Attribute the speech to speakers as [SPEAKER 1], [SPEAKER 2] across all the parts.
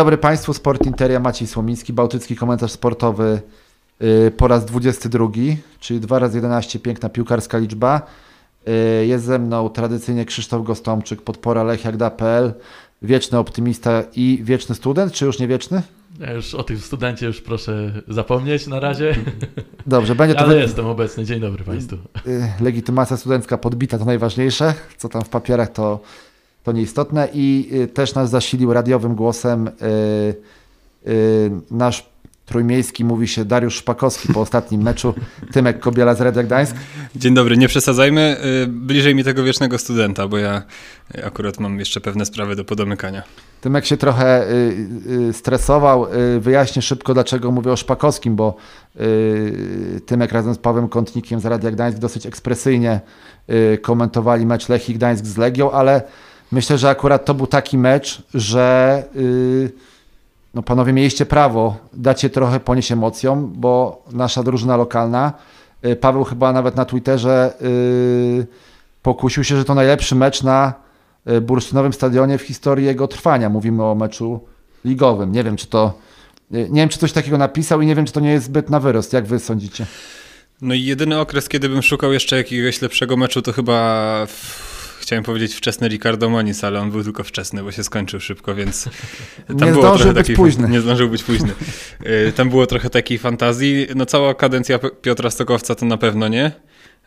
[SPEAKER 1] Dobry Państwu, Sport Interia, Maciej Słomiński, Bałtycki Komentarz Sportowy y, po raz 22, czyli 2 razy 11 piękna piłkarska liczba. Y, Jest ze mną tradycyjnie Krzysztof Gostomczyk, podpora lechiagda.pl, wieczny optymista i wieczny student, czy już nie wieczny?
[SPEAKER 2] Ja już o tym studencie już proszę zapomnieć na razie,
[SPEAKER 1] Dobrze, będzie to
[SPEAKER 2] ale
[SPEAKER 1] wy-
[SPEAKER 2] jestem obecny. Dzień dobry Państwu.
[SPEAKER 1] y, legitymacja studencka podbita to najważniejsze, co tam w papierach to, to nieistotne i y, też nas zasilił radiowym głosem y, y, nasz trójmiejski, mówi się Dariusz Szpakowski po ostatnim meczu, Tymek Kobiela z Red Gdańsk.
[SPEAKER 3] Dzień dobry, nie przesadzajmy. Bliżej mi tego wiecznego studenta, bo ja akurat mam jeszcze pewne sprawy do podomykania.
[SPEAKER 1] Tymek się trochę stresował. Wyjaśnię szybko, dlaczego mówię o Szpakowskim, bo Tymek razem z Pawłem Kątnikiem z Radia Gdańsk dosyć ekspresyjnie komentowali mecz Lechii Gdańsk z Legią, ale myślę, że akurat to był taki mecz, że y, no panowie mieliście prawo dać się trochę ponieść emocjom, bo nasza drużyna lokalna, y, Paweł chyba nawet na Twitterze y, pokusił się, że to najlepszy mecz na y, bursztynowym stadionie w historii jego trwania. Mówimy o meczu ligowym. Nie wiem, czy to. Nie wiem, czy coś takiego napisał i nie wiem, czy to nie jest zbyt na wyrost. Jak wy sądzicie?
[SPEAKER 3] No i jedyny okres, kiedy bym szukał jeszcze jakiegoś lepszego meczu, to chyba chciałem powiedzieć wczesny Ricardo Moniz, ale on był tylko wczesny, bo się skończył szybko, więc
[SPEAKER 1] Nie zdążył być
[SPEAKER 3] takiej-
[SPEAKER 1] późny.
[SPEAKER 3] Nie zdążył być późny. Y, Tam było trochę takiej fantazji. No cała kadencja Piotra Stokowca to na pewno nie.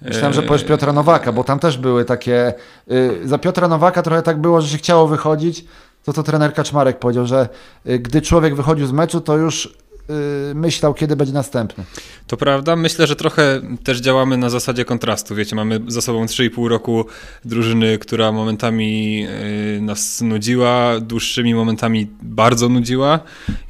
[SPEAKER 1] Myślałem, że
[SPEAKER 3] Y,
[SPEAKER 1] powiesz Piotra Nowaka, bo tam też były takie. y, Za Piotra Nowaka trochę tak było, że się chciało wychodzić. To to trener Kaczmarek powiedział, że gdy człowiek wychodził z meczu, to już myślał, kiedy będzie następny.
[SPEAKER 3] To prawda. Myślę, że trochę też działamy na zasadzie kontrastu. Wiecie, mamy za sobą 3,5 roku drużyny, która momentami yy, nas nudziła, dłuższymi momentami bardzo nudziła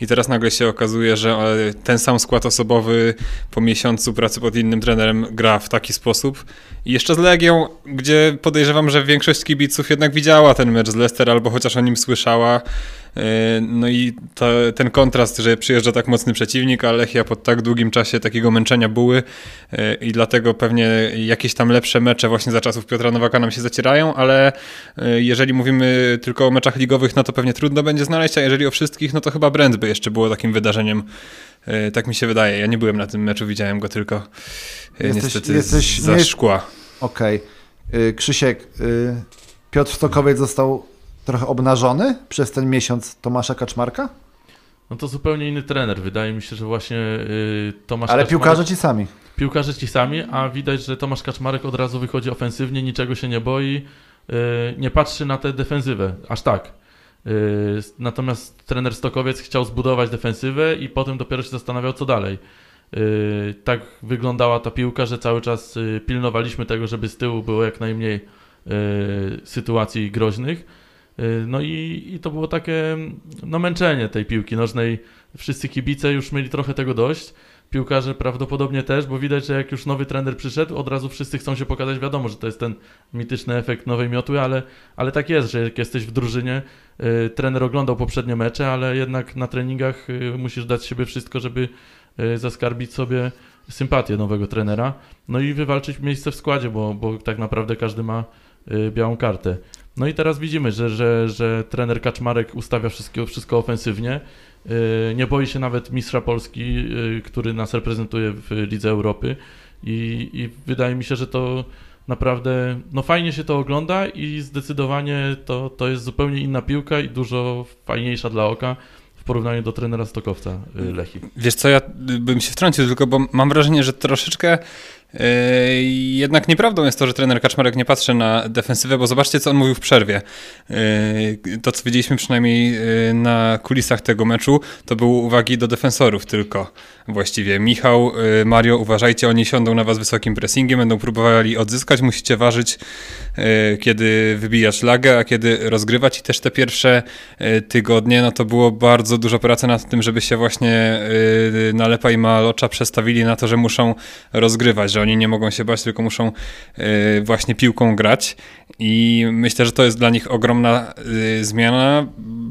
[SPEAKER 3] i teraz nagle się okazuje, że e, ten sam skład osobowy po miesiącu pracy pod innym trenerem gra w taki sposób. I jeszcze z Legią, gdzie podejrzewam, że większość kibiców jednak widziała ten mecz z Leicester albo chociaż o nim słyszała. Yy, No i to, ten kontrast, że przyjeżdża tak mocny przeciwnik, a Lechia po tak długim czasie takiego męczenia były yy, i dlatego pewnie jakieś tam lepsze mecze właśnie za czasów Piotra Nowaka nam się zacierają, ale yy, jeżeli mówimy tylko o meczach ligowych, no to pewnie trudno będzie znaleźć, a jeżeli o wszystkich, no to chyba Brentby jeszcze było takim wydarzeniem. Tak mi się wydaje. Ja nie byłem na tym meczu, widziałem go tylko
[SPEAKER 1] Jesteś-
[SPEAKER 3] niestety
[SPEAKER 1] jesteś-
[SPEAKER 3] za
[SPEAKER 1] nie-
[SPEAKER 3] szkła.
[SPEAKER 1] Okej. Y, Krzysiek, Piotr Stokowiec został trochę obnażony przez ten miesiąc Tomasza Kaczmarka,
[SPEAKER 2] No to zupełnie inny trener. Wydaje mi się, że właśnie y, Tomasz
[SPEAKER 1] ale
[SPEAKER 2] Kaczmarek,
[SPEAKER 1] piłkarze ci sami.
[SPEAKER 2] piłkarze ci sami, a widać, że Tomasz Kaczmarek od razu wychodzi ofensywnie, niczego się nie boi, y, nie patrzy na tę defensywę, aż tak. Y, Natomiast trener Stokowiec chciał zbudować defensywę i potem dopiero się zastanawiał, co dalej. Tak wyglądała ta piłka, że cały czas pilnowaliśmy tego, żeby z tyłu było jak najmniej sytuacji groźnych. Y, No i, i to było takie no, męczenie tej piłki nożnej. Wszyscy kibice już mieli trochę tego dość. Piłkarze prawdopodobnie też, bo widać, że jak już nowy trener przyszedł, od razu wszyscy chcą się pokazać. Wiadomo, że to jest ten mityczny efekt nowej miotły, ale, ale tak jest, że jak jesteś w drużynie, y, trener oglądał poprzednie mecze, ale jednak na treningach y, musisz dać siebie wszystko, żeby y, zaskarbić sobie sympatię nowego trenera. No i wywalczyć miejsce w składzie, bo, bo tak naprawdę każdy ma y, białą kartę. No i teraz widzimy, że, że, że trener Kaczmarek ustawia wszystko, wszystko ofensywnie. Yy, Nie boi się nawet mistrza Polski, yy, który nas reprezentuje w Lidze Europy. I, I wydaje mi się, że to naprawdę no fajnie się to ogląda i zdecydowanie to, to jest zupełnie inna piłka i dużo fajniejsza dla oka w porównaniu do trenera Stokowca yy, Lechi.
[SPEAKER 3] Wiesz co, ja bym się wtrącił tylko, bo mam wrażenie, że troszeczkę jednak nieprawdą jest to, że trener Kaczmarek nie patrzy na defensywę, bo zobaczcie, co on mówił w przerwie. Yy, to, co widzieliśmy przynajmniej yy, na kulisach tego meczu, to były uwagi do defensorów tylko właściwie. Michał, yy, Mario, uważajcie, oni siądą na was wysokim pressingiem, będą próbowali odzyskać, musicie ważyć, yy, kiedy wybijać lagę, a kiedy rozgrywać i też te pierwsze yy, tygodnie, no to było bardzo dużo pracy nad tym, żeby się właśnie yy, Nalepa i Malocza przestawili na to, że muszą rozgrywać, że oni nie mogą się bać, tylko muszą yy, właśnie piłką grać i myślę, że to jest dla nich ogromna yy, zmiana.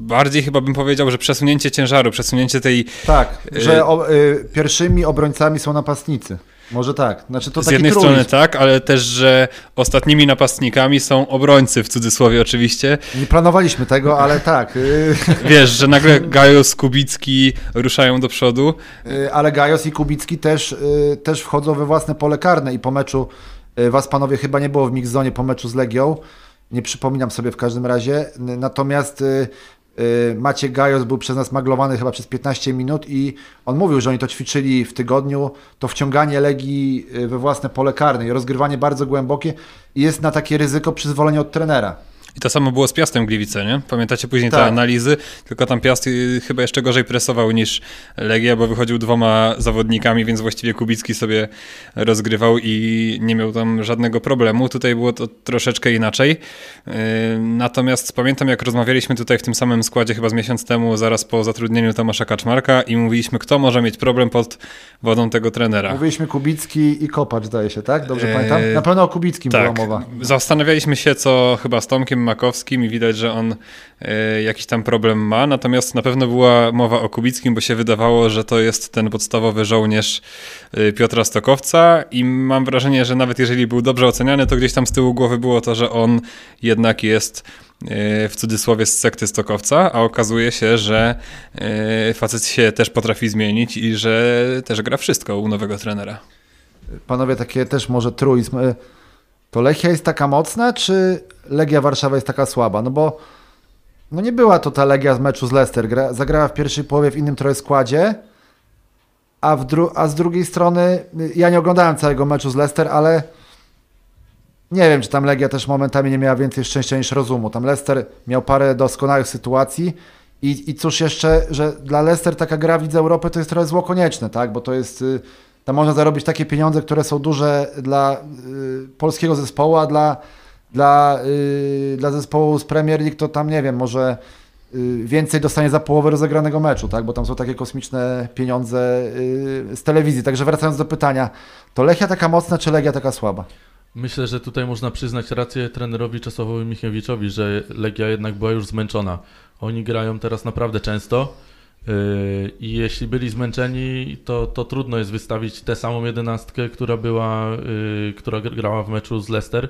[SPEAKER 3] Bardziej chyba bym powiedział, że przesunięcie ciężaru, przesunięcie tej
[SPEAKER 1] Tak, że o, y, pierwszymi obrońcami są napastnicy. Może tak. Znaczy, to
[SPEAKER 3] Z jednej
[SPEAKER 1] truizm.
[SPEAKER 3] strony tak, ale też, że ostatnimi napastnikami są obrońcy, w cudzysłowie oczywiście.
[SPEAKER 1] Nie planowaliśmy tego, ale tak.
[SPEAKER 3] Wiesz, że nagle Gajos, Kubicki ruszają do przodu.
[SPEAKER 1] y, ale Gajos i Kubicki też, y, też wchodzą we własne pole karne i po meczu y, was panowie chyba nie było w mixzonie po meczu z Legią. Nie przypominam sobie w każdym razie. Natomiast y, Maciek Gajos był przez nas maglowany chyba przez 15 minut i on mówił, że oni to ćwiczyli w tygodniu, to wciąganie Legii y, we własne pole karne i rozgrywanie bardzo głębokie jest na takie ryzyko przyzwolenie od trenera.
[SPEAKER 3] I to samo było z Piastem Gliwice, nie? Pamiętacie później te
[SPEAKER 1] Tak.
[SPEAKER 3] analizy? Tylko tam Piast y, chyba jeszcze gorzej presował niż Legia, bo wychodził dwoma zawodnikami, więc właściwie Kubicki sobie rozgrywał i nie miał tam żadnego problemu. Tutaj było to troszeczkę inaczej. Yy, Natomiast pamiętam, jak rozmawialiśmy tutaj w tym samym składzie chyba z miesiąc temu, zaraz po zatrudnieniu Tomasza Kaczmarka i mówiliśmy, kto może mieć problem pod wodą tego trenera.
[SPEAKER 1] Mówiliśmy Kubicki i Kopacz, zdaje się, tak? Dobrze
[SPEAKER 3] Eee,
[SPEAKER 1] pamiętam? Na pewno o Kubickim
[SPEAKER 3] Tak,
[SPEAKER 1] była mowa.
[SPEAKER 3] zastanawialiśmy się, co chyba z Tomkiem Makowskim i widać, że on e, jakiś tam problem ma, natomiast na pewno była mowa o Kubickim, bo się wydawało, że to jest ten podstawowy żołnierz e, Piotra Stokowca i mam wrażenie, że nawet jeżeli był dobrze oceniany, to gdzieś tam z tyłu głowy było to, że on jednak jest e, w cudzysłowie z sekty Stokowca, a okazuje się, że facet się też potrafi zmienić i że też gra wszystko u nowego trenera.
[SPEAKER 1] Panowie, takie też może truizm. Y, To Lechia jest taka mocna, czy Legia Warszawa jest taka słaba? No bo no nie była to ta Legia z meczu z Leicester. Gra, zagrała w pierwszej połowie w innym trochę składzie, a, a z drugiej strony y, ja nie oglądałem całego meczu z Leicester, ale nie wiem, czy tam Legia też momentami nie miała więcej szczęścia niż rozumu. Tam Leicester miał parę doskonałych sytuacji i, i cóż jeszcze, że dla Leicester taka gra w Europy to jest trochę zło konieczne, tak? Bo to jest... Tam można zarobić takie pieniądze, które są duże dla y, polskiego zespołu, a dla, dla, y, dla zespołu z Premier League to tam nie wiem, może y, więcej dostanie za połowę rozegranego meczu, tak? Bo tam są takie kosmiczne pieniądze y, z telewizji. Także wracając do pytania, to Lechia taka mocna, czy Legia taka słaba?
[SPEAKER 2] Myślę, że tutaj można przyznać rację trenerowi Czesławowi Michniewiczowi, że Legia jednak była już zmęczona. Oni grają teraz naprawdę często i jeśli byli zmęczeni, to, to trudno jest wystawić tę samą jedenastkę, która była, yy, która gr- grała w meczu z Leicester.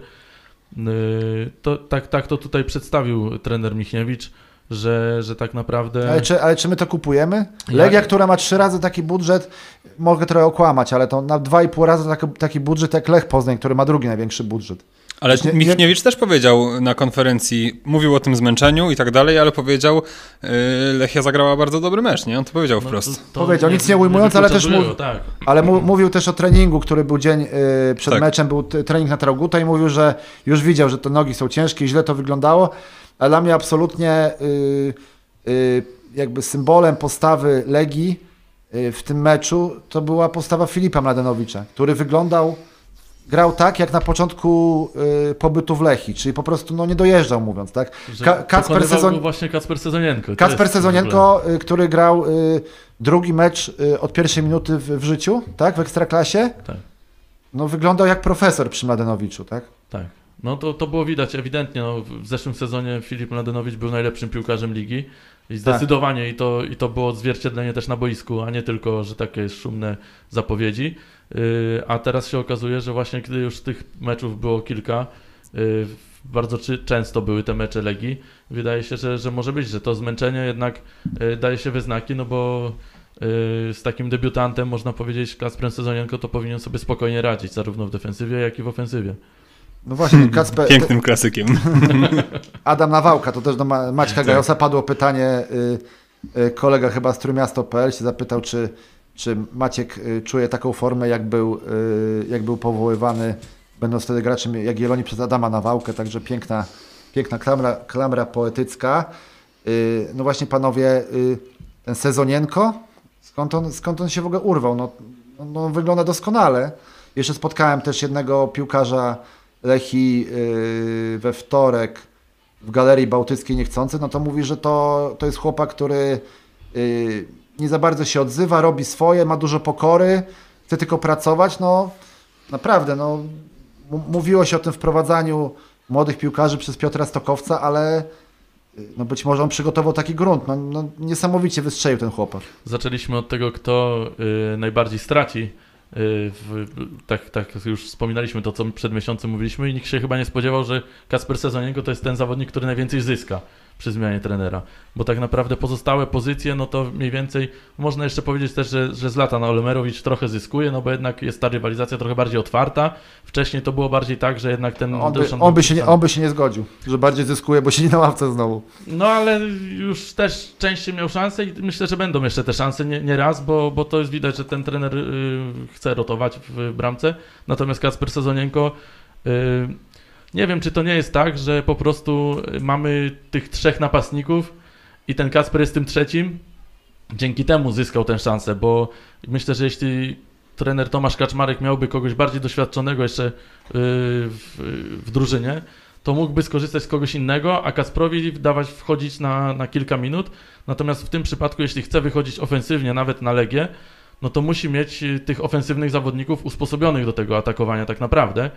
[SPEAKER 2] Yy, To, tak, tak to tutaj przedstawił trener Michniewicz, że, że tak naprawdę...
[SPEAKER 1] Ale czy, ale czy my to kupujemy? Legia, która ma trzy razy taki budżet, mogę trochę okłamać, ale to na dwa i pół razy taki, taki budżet jak Lech Poznań, który ma drugi największy budżet.
[SPEAKER 3] Ale
[SPEAKER 1] Właśnie nie-
[SPEAKER 3] Michniewicz też powiedział na konferencji, mówił o tym zmęczeniu i tak dalej, ale powiedział, yy, Lechia zagrała bardzo dobry mecz, nie? On to powiedział
[SPEAKER 2] No,
[SPEAKER 3] wprost.
[SPEAKER 2] to- to
[SPEAKER 1] Powiedział, nic nie ujmując, ale też mów-
[SPEAKER 2] Tak.
[SPEAKER 1] Ale mu, mówił też o treningu, który był dzień y, przed
[SPEAKER 3] Tak.
[SPEAKER 1] meczem, był trening na Trauguta i mówił, że już widział, że te nogi są ciężkie i źle to wyglądało, ale dla mnie absolutnie y, y, jakby symbolem postawy Legii y, w tym meczu to była postawa Filipa Mladenowicza, który wyglądał, grał tak jak na początku y, pobytu w Lechii, czyli po prostu no, nie dojeżdżał mówiąc, tak? Ka- Kacper, sezon...
[SPEAKER 2] właśnie Kacper Sezonienko.
[SPEAKER 1] Kacper Sezonienko, y, który grał y, drugi mecz y, od pierwszej minuty w, w życiu, tak, w Ekstraklasie,
[SPEAKER 2] Tak.
[SPEAKER 1] no wyglądał jak profesor przy Mladenowiczu, tak?
[SPEAKER 2] Tak. No to, to było widać ewidentnie. No, w- zeszłym sezonie Filip Mladenowicz był najlepszym piłkarzem ligi. I zdecydowanie i, to, i to było odzwierciedlenie też na boisku, a nie tylko, że takie szumne zapowiedzi. Yy, a teraz się okazuje, że właśnie gdy już tych meczów było kilka, yy, bardzo często były te mecze Legii, wydaje się, że, że może być, że to zmęczenie jednak yy, daje się we znaki, no bo z takim debiutantem, można powiedzieć, Kasprem Sezonienko to powinien sobie spokojnie radzić, zarówno w defensywie, jak i w ofensywie.
[SPEAKER 1] No właśnie, Kacper,
[SPEAKER 3] Pięknym klasykiem.
[SPEAKER 1] Adam Nawałka, to też do Ma- Maćka
[SPEAKER 3] Tak.
[SPEAKER 1] Gajosa padło pytanie, kolega chyba z Trójmiasto.pl się zapytał, czy, czy Maciek y, czuje taką formę, jak był, y, jak był powoływany, będąc wtedy graczem Jagiellonii przez Adama Nawałkę, także piękna, piękna klamra, klamra poetycka. Y, No właśnie panowie, ten Sezonienko, skąd on, skąd on się w ogóle urwał? No, no, no wygląda doskonale. Jeszcze spotkałem też jednego piłkarza Lechi we wtorek w Galerii Bałtyckiej Niechcący, no to mówi, że to, to jest chłopak, który nie za bardzo się odzywa, robi swoje, ma dużo pokory, chce tylko pracować, no naprawdę, no mówiło się o tym wprowadzaniu młodych piłkarzy przez Piotra Stokowca, ale y, no być może on przygotował taki grunt, no, no niesamowicie wystrzelił ten chłopak.
[SPEAKER 2] Zaczęliśmy od tego, kto y, najbardziej straci w, tak, tak już wspominaliśmy to, co przed miesiącem mówiliśmy i nikt się chyba nie spodziewał, że Kasper Sezonienko to jest ten zawodnik, który najwięcej zyska przy zmianie trenera, bo tak naprawdę pozostałe pozycje, no to mniej więcej można jeszcze powiedzieć też, że, że z lata na Olemerowicz trochę zyskuje, no bo jednak jest ta rywalizacja trochę bardziej otwarta. Wcześniej to było bardziej tak, że jednak ten...
[SPEAKER 1] On by, on by, się, nie, on by się nie zgodził, że bardziej zyskuje, bo siedzi na ławce znowu.
[SPEAKER 2] No ale już też częściej miał szansę i myślę, że będą jeszcze te szanse nie, nie raz, bo, bo to jest widać, że ten trener y, chce rotować w bramce, natomiast Kasper Sezonienko y, nie wiem, czy to nie jest tak, że po prostu mamy tych trzech napastników i ten Kasper jest tym trzecim. Dzięki temu zyskał tę szansę, bo myślę, że jeśli trener Tomasz Kaczmarek miałby kogoś bardziej doświadczonego jeszcze y, w, w drużynie, to mógłby skorzystać z kogoś innego, a Kasprowi dawać wchodzić na, na kilka minut. Natomiast w tym przypadku, jeśli chce wychodzić ofensywnie, nawet na Legię, no to musi mieć tych ofensywnych zawodników usposobionych do tego atakowania tak naprawdę.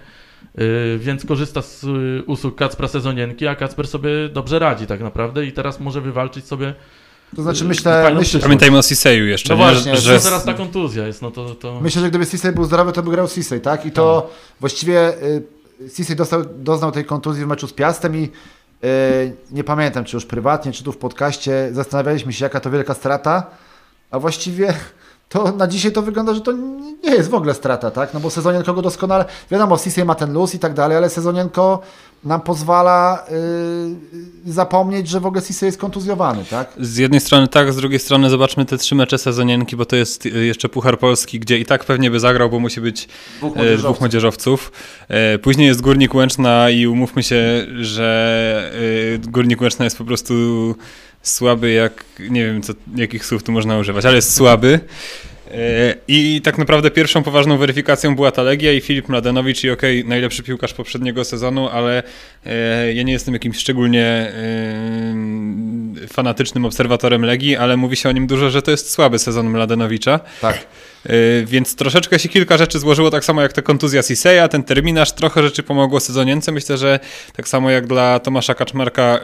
[SPEAKER 2] Yy, więc korzysta z yy, usług Kacpra Sezonienki, a Kacper sobie dobrze radzi tak naprawdę i teraz może wywalczyć sobie
[SPEAKER 1] to znaczy yy, myślę... myślę
[SPEAKER 3] Pamiętajmy o Siseju jeszcze.
[SPEAKER 2] No właśnie, że... teraz ta kontuzja jest, no to... to...
[SPEAKER 1] Myślę, że gdyby Sisej był zdrowy, to by grał Sisej, tak? I to tak. właściwie y, Sisej dostał, doznał tej kontuzji w meczu z Piastem i y, nie pamiętam, czy już prywatnie, czy tu w podcaście, zastanawialiśmy się, jaka to wielka strata, a właściwie to na dzisiaj to wygląda, że to nie jest w ogóle strata, tak? No bo Sezonienko go doskonale, wiadomo, Sisej ma ten luz i tak dalej, ale Sezonienko nam pozwala yy, zapomnieć, że w ogóle Sisej jest kontuzjowany, tak?
[SPEAKER 3] Z jednej strony tak, z drugiej strony zobaczmy te trzy mecze Sezonienki, bo to jest y, jeszcze Puchar Polski, gdzie i tak pewnie by zagrał, bo musi być dwóch y, młodzieżowców. Dwóch młodzieżowców. Y, później jest Górnik Łęczna i umówmy się, że Górnik Łęczna jest po prostu słaby jak, nie wiem co, jakich słów tu można używać, ale jest słaby. E, I tak naprawdę pierwszą poważną weryfikacją była ta Legia i Filip Mladenowicz i okej, okay, najlepszy piłkarz poprzedniego sezonu, ale e, ja nie jestem jakimś szczególnie e, fanatycznym obserwatorem Legii, ale mówi się o nim dużo, że to jest słaby sezon Mladenowicza.
[SPEAKER 1] Tak.
[SPEAKER 3] Y, więc troszeczkę się kilka rzeczy złożyło, tak samo jak ta kontuzja Siseya, ten terminarz, trochę rzeczy pomogło sezonience. Myślę, że tak samo jak dla Tomasza Kaczmarka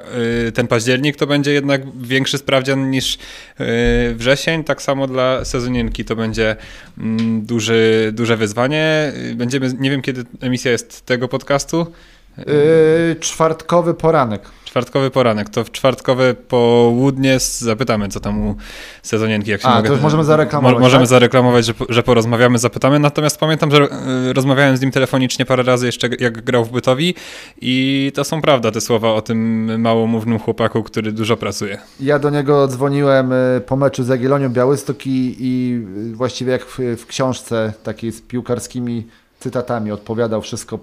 [SPEAKER 3] y, ten październik to będzie jednak większy sprawdzian niż y, wrzesień, tak samo dla sezonienki to będzie mm, duży, duże wyzwanie. Będziemy, nie wiem kiedy emisja jest tego podcastu.
[SPEAKER 1] Yy, czwartkowy poranek.
[SPEAKER 3] Czwartkowy poranek. To w czwartkowe południe zapytamy, co tam u sezonienki. Jak się
[SPEAKER 1] A,
[SPEAKER 3] mogę,
[SPEAKER 1] to możemy zareklamować.
[SPEAKER 3] Mo możemy tak? zareklamować, że, że porozmawiamy, zapytamy. Natomiast pamiętam, że y, rozmawiałem z nim telefonicznie parę razy jeszcze, jak grał w Bytowi i to są prawda te słowa o tym małomównym chłopaku, który dużo pracuje.
[SPEAKER 1] Ja do niego dzwoniłem y, po meczu z Jagiellonią Białystok i, i właściwie jak w, w książce takiej z piłkarskimi cytatami odpowiadał wszystko.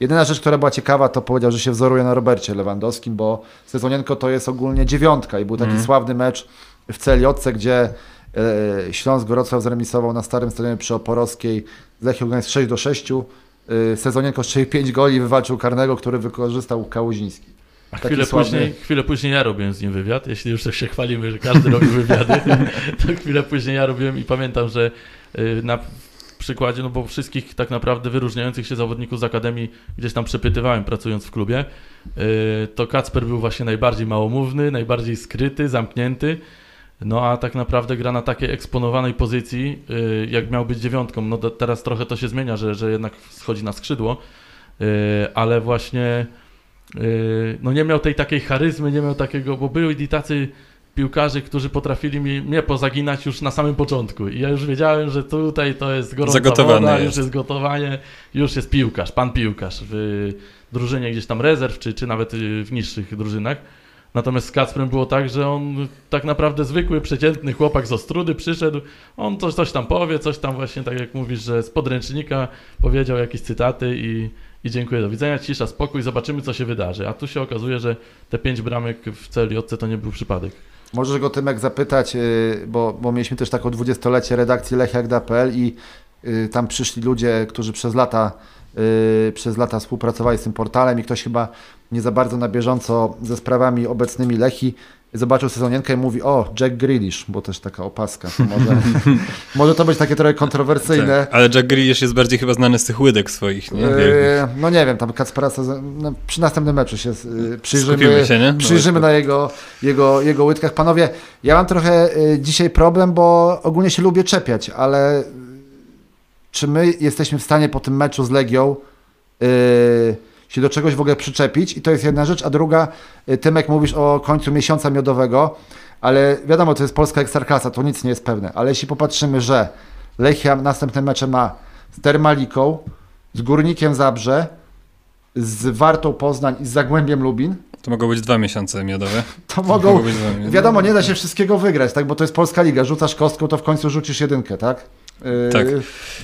[SPEAKER 1] Jedyna rzecz, która była ciekawa, to powiedział, że się wzoruje na Robercie Lewandowskim, bo Sezonienko to jest ogólnie dziewiątka i był taki mm. sławny mecz w Celiotce, gdzie e, Śląsk Wrocław zremisował na starym stadionie przy Oporowskiej z Lechią Gdańsk 6 do 6. E, Sezonienko strzelił 5 goli wywalczył karnego, który wykorzystał Kałuziński.
[SPEAKER 2] A chwilę później, chwilę później ja robiłem z nim wywiad, jeśli już się chwalimy, że każdy robi wywiady, to chwilę później ja robiłem i pamiętam, że e, na przykładzie, no bo wszystkich tak naprawdę wyróżniających się zawodników z Akademii gdzieś tam przepytywałem pracując w klubie, y, to Kacper był właśnie najbardziej małomówny, najbardziej skryty, zamknięty, no a tak naprawdę gra na takiej eksponowanej pozycji, y, jak miał być dziewiątką. No teraz trochę to się zmienia, że, że jednak schodzi na skrzydło, y, ale właśnie no nie miał tej takiej charyzmy, nie miał takiego, bo byli tacy piłkarzy, którzy potrafili mi, mnie pozaginać już na samym początku. I ja już wiedziałem, że tutaj to jest gorąca woda, jest. już jest gotowanie, już jest piłkarz, pan piłkarz w drużynie gdzieś tam rezerw, czy, czy nawet w niższych drużynach. Natomiast z Kacprem było tak, że on tak naprawdę zwykły, przeciętny chłopak z Ostrudy przyszedł, on coś, coś tam powie, coś tam właśnie, tak jak mówisz, że z podręcznika powiedział jakieś cytaty i, i dziękuję, do widzenia, cisza, spokój, zobaczymy co się wydarzy. A tu się okazuje, że te pięć bramek w Celiotce to nie był przypadek.
[SPEAKER 1] Możesz go Tymek zapytać, y, bo, bo mieliśmy też taką dwudziestolecie redakcji lechiagda.pl i y, tam przyszli ludzie, którzy przez lata, y, przez lata współpracowali z tym portalem i ktoś chyba nie za bardzo na bieżąco ze sprawami obecnymi Lechi zobaczył sezonienkę i mówi, o, Jack Grealish, bo też taka opaska. To może, może to być takie trochę kontrowersyjne.
[SPEAKER 3] Tak, ale Jack Grealish jest bardziej chyba znany z tych łydek swoich, nie? Yy,
[SPEAKER 1] no nie wiem, tam Kacpera no, przy następnym meczu się yy, przyjrzymy, się, nie? przyjrzymy no, na jego, jego, jego łydkach. Panowie, ja mam trochę yy, dzisiaj problem, bo ogólnie się lubię czepiać, ale czy my jesteśmy w stanie po tym meczu z Legią yy, się do czegoś w ogóle przyczepić i to jest jedna rzecz, a druga, yy, Tymek mówisz o końcu miesiąca miodowego, ale wiadomo, to jest polska ekstraklasa, to nic nie jest pewne, ale jeśli popatrzymy, że Lechia następne mecze ma z Termaliką, z Górnikiem Zabrze, z Wartą Poznań i z Zagłębiem Lubin,
[SPEAKER 3] To mogą być dwa miesiące miodowe.
[SPEAKER 1] to mogą,
[SPEAKER 3] być dwa miesiące.
[SPEAKER 1] wiadomo, nie da się wszystkiego wygrać, tak, bo to jest Polska Liga, rzucasz kostką, to w końcu rzucisz jedynkę, tak? Yy,
[SPEAKER 3] Tak.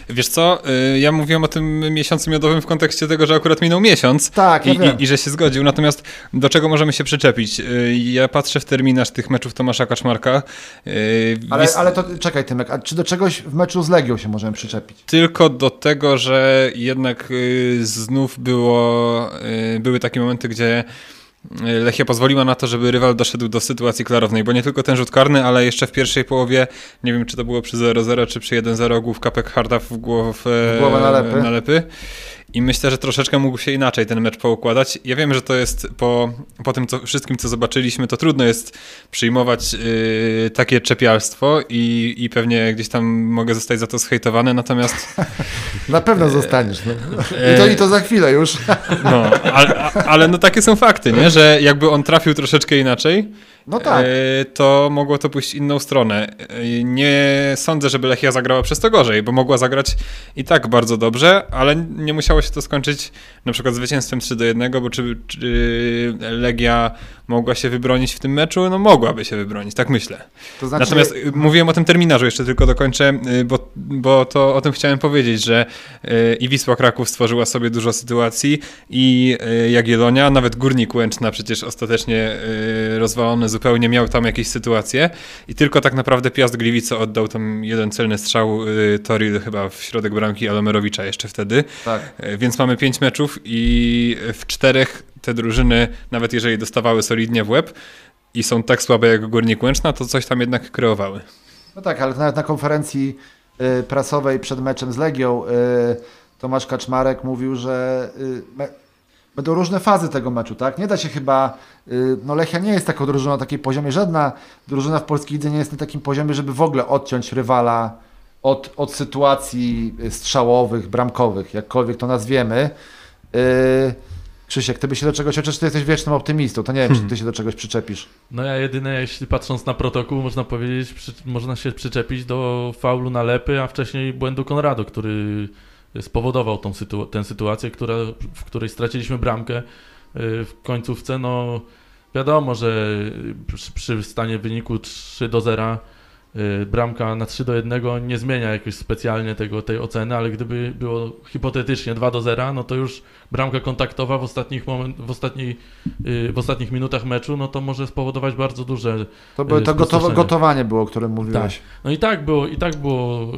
[SPEAKER 3] Wiesz co, y, ja mówiłem o tym miesiącu miodowym w kontekście tego, że akurat minął miesiąc
[SPEAKER 1] Tak, ja
[SPEAKER 3] i, i, i że się zgodził. Natomiast do czego możemy się przyczepić? Y, Ja patrzę w terminarz tych meczów Tomasza Kaczmarka. y,
[SPEAKER 1] Ale, ale to czekaj, Tymek, a czy do czegoś w meczu z Legią się możemy przyczepić?
[SPEAKER 3] Tylko do tego, że jednak y, znów było, y, były takie momenty, gdzie y, Lechia pozwoliła na to, żeby rywal doszedł do sytuacji klarownej, bo nie tylko ten rzut karny, ale jeszcze w pierwszej połowie, nie wiem czy to było przy 0-0 czy przy 1-0, główka Pekharda w, głow,
[SPEAKER 1] W głowę nalepy.
[SPEAKER 3] nalepy. I myślę, że troszeczkę mógł się inaczej ten mecz poukładać. Ja wiem, że to jest po, po tym co, wszystkim, co zobaczyliśmy, to trudno jest przyjmować y, takie czepialstwo i, i pewnie gdzieś tam mogę zostać za to zhejtowany, natomiast
[SPEAKER 1] Na pewno zostaniesz. No. I, to, I to za chwilę już.
[SPEAKER 3] no, ale, ale no takie są fakty, nie? że jakby on trafił troszeczkę inaczej,
[SPEAKER 1] No tak.
[SPEAKER 3] e, to mogło to pójść inną stronę. E, Nie sądzę, żeby Lechia zagrała przez to gorzej, bo mogła zagrać i tak bardzo dobrze, ale nie musiało się to skończyć na przykład zwycięstwem 3 do 1, bo czy, czy Legia mogła się wybronić w tym meczu? No mogłaby się wybronić, tak myślę.
[SPEAKER 1] To znaczy,
[SPEAKER 3] Natomiast y, mówiłem o tym terminarzu, jeszcze tylko dokończę, y, bo, bo to o tym chciałem powiedzieć, że y, i Wisła Kraków stworzyła sobie dużo sytuacji i Jagiellonia, nawet Górnik Łęczna przecież ostatecznie rozwalony zupełnie miał tam jakieś sytuacje i tylko tak naprawdę Piast Gliwice oddał tam jeden celny strzał Toril chyba w środek bramki Alomerowicza jeszcze wtedy.
[SPEAKER 1] tak.
[SPEAKER 3] Więc mamy pięć meczów i w czterech te drużyny, nawet jeżeli dostawały solidnie w łeb i są tak słabe jak Górnik Łęczna, to coś tam jednak kreowały.
[SPEAKER 1] No tak, ale nawet na konferencji y, prasowej przed meczem z Legią y, Tomasz Kaczmarek mówił, że y, będą różne fazy tego meczu, tak? Nie da się chyba, no Lechia nie jest taką drużyną na takim poziomie, żadna drużyna w polskiej lidze nie jest na takim poziomie, żeby w ogóle odciąć rywala od, od sytuacji strzałowych, bramkowych, jakkolwiek to nazwiemy. Y, Krzysiek, ty by się do czegoś, chociaż ty jesteś wiecznym optymistą, to nie wiem, czy ty się do czegoś przyczepisz.
[SPEAKER 2] No ja jedyne, jeśli patrząc na protokół, można powiedzieć, przy, można się przyczepić do faulu na Lepy, a wcześniej błędu Konrado, który spowodował tą sytu, tę sytuację, która, w której straciliśmy bramkę y, w końcówce. No wiadomo, że przy, przy stanie wyniku 3 do 0 y, bramka na 3 do 1 nie zmienia jakoś specjalnie tego, tej oceny, ale gdyby było hipotetycznie 2 do 0, no to już bramka kontaktowa w ostatnich, moment, w ostatniej, y, w ostatnich minutach meczu, no to może spowodować bardzo duże
[SPEAKER 1] To, by,
[SPEAKER 2] Y,
[SPEAKER 1] to gotowanie było, o którym mówiłeś.
[SPEAKER 2] No i tak było, i tak było.